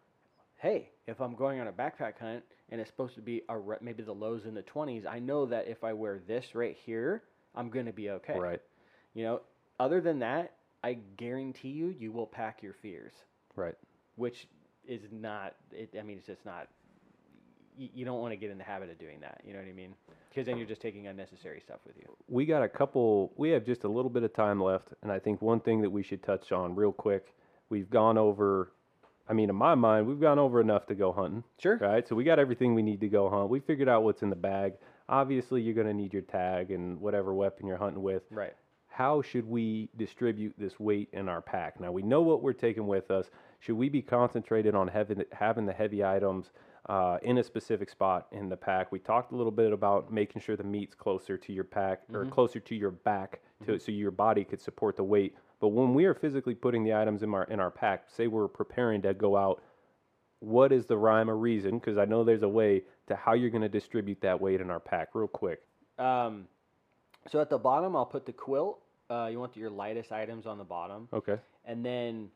hey, if I'm going on a backpack hunt and it's supposed to be a re- maybe the lows in the 20s, I know that if I wear this right here, I'm gonna be okay. Right. You know, other than that, I guarantee you, you will pack your fears, Right. which is not. It, I mean, it's just not. You, you don't want to get in the habit of doing that. You know what I mean? Because then you're just taking unnecessary stuff with you. we got a couple we have just a little bit of time left and i think one thing that we should touch on real quick we've gone over i mean in my mind we've gone over enough to go hunting Sure. right so we got everything we need to go hunt we figured out what's in the bag obviously you're going to need your tag and whatever weapon you're hunting with Right. How should we distribute this weight in our pack now we know what we're taking with us should we be concentrated on having, having the heavy items uh, in a specific spot in the pack we talked a little bit about making sure the meat's closer to your pack or closer to your back to, so your body could support the weight but when we are physically putting the items in our in our pack say we're preparing to go out what is the rhyme or reason? Because I know there's a way to how you're going to distribute that weight in our pack, real quick. Um, so at the bottom, I'll put the quilt. Uh, you want your lightest items on the bottom, Okay. and then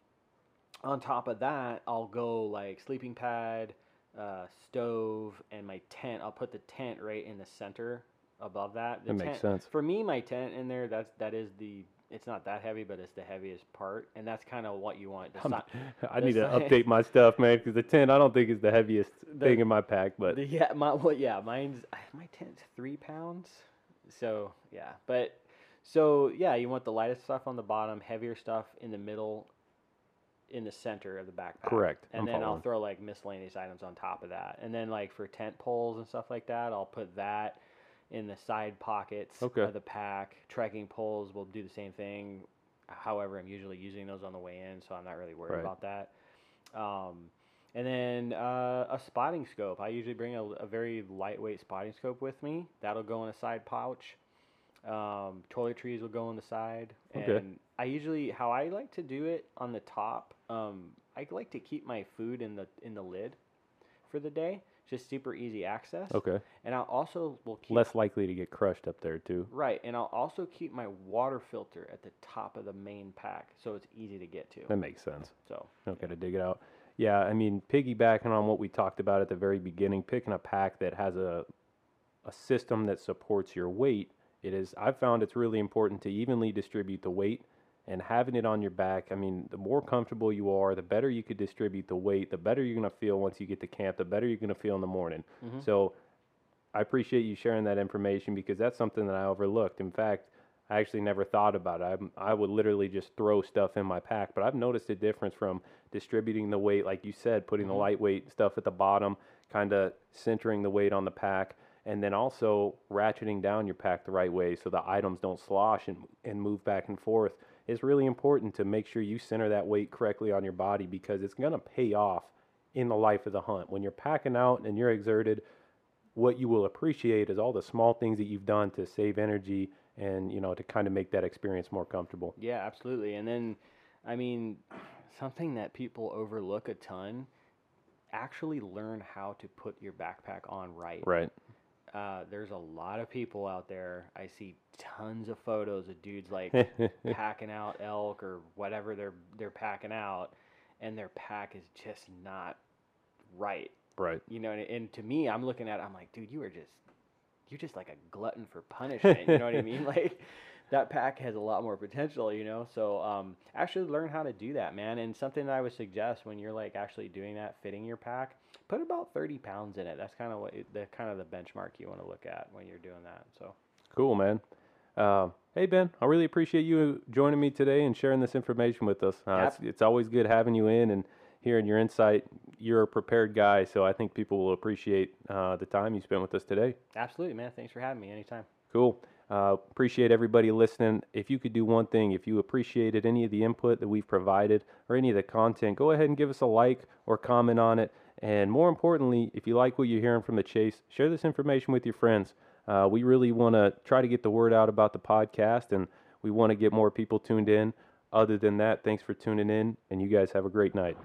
on top of that, I'll go like sleeping pad, uh, stove, and my tent. I'll put the tent right in the center above that. The That makes sense. For me, my tent in there, that's that is the. It's not that heavy, but it's the heaviest part, and that's kind of what you want. The I need to update my stuff, man, because the tent I don't think is the heaviest The- thing in my pack, but The- yeah, my well, yeah, mine's my tent's three pounds. So yeah, but so yeah, you want the lightest stuff on the bottom, heavier stuff in the middle, in the center of the backpack. Correct, And I'm then I'll throw like miscellaneous items on top of that, and then like for tent poles and stuff like that, I'll put that in the side pockets Okay. of the pack. Trekking poles will do the same thing. However, I'm usually using those on the way in, so I'm not really worried Right. about that. Um, and then uh, a spotting scope. I usually bring a, a very lightweight spotting scope with me. That'll go in a side pouch. Um, toiletries will go on the side. Okay. And I usually, how I like to do it on the top, um, I like to keep my food in the in the lid for the day. Just super easy access. okay. And I'll also will keep Less likely to get crushed up there, too. right. And I'll also keep my water filter at the top of the main pack, so it's easy to get to. That makes sense. So Don't got to dig it out. Yeah, I mean, piggybacking on what we talked about at the very beginning, picking a pack that has a a system that supports your weight. It is. I've found it's really important to evenly distribute the weight and having it on your back. I mean, the more comfortable you are, the better you could distribute the weight. The better you're gonna feel once you get to camp. The better you're gonna feel in the morning. Mm-hmm. So, I appreciate you sharing that information because that's something that I overlooked. In fact, I actually never thought about it. I'm, I would literally just throw stuff in my pack, but I've noticed a difference from distributing the weight, like you said, putting the mm-hmm. lightweight stuff at the bottom, kind of centering the weight on the pack, and then also ratcheting down your pack the right way so the items don't slosh and, and move back and forth. It's really important to make sure you center that weight correctly on your body because it's going to pay off in the life of the hunt. When you're packing out and you're exerted, what you will appreciate is all the small things that you've done to save energy and you know to kind of make that experience more comfortable. Yeah, absolutely. And then, I mean, something that people overlook a ton actually learn how to put your backpack on right. Right. Uh, there's a lot of people out there. I see tons of photos of dudes like packing out elk or whatever they're they're packing out, and their pack is just not right. Right. You know, and, and to me, I'm looking at, it, I'm like, dude, you are just, you're just like a glutton for punishment. You know what I mean? Like, that pack has a lot more potential. You know, so um, actually learn how to do that, man. And something that I would suggest when you're like actually doing that, fitting your pack, put about 30 pounds in it. That's kind of what the kind of the benchmark you want to look at when you're doing that. So. Cool, man. Uh, hey Ben, I really appreciate you joining me today and sharing this information with us. Uh, it's, it's always good having you in and hearing your insight. You're a prepared guy, so I think people will appreciate uh, the time you spent with us today. Absolutely, man. Thanks for having me anytime. Cool. Uh, appreciate everybody listening. If you could do one thing, if you appreciated any of the input that we've provided or any of the content, go ahead and give us a like or comment on it. And more importantly, if you like what you're hearing from the chase, share this information with your friends. Uh, we really want to try to get the word out about the podcast, and we want to get more people tuned in. Other than that, thanks for tuning in, and you guys have a great night.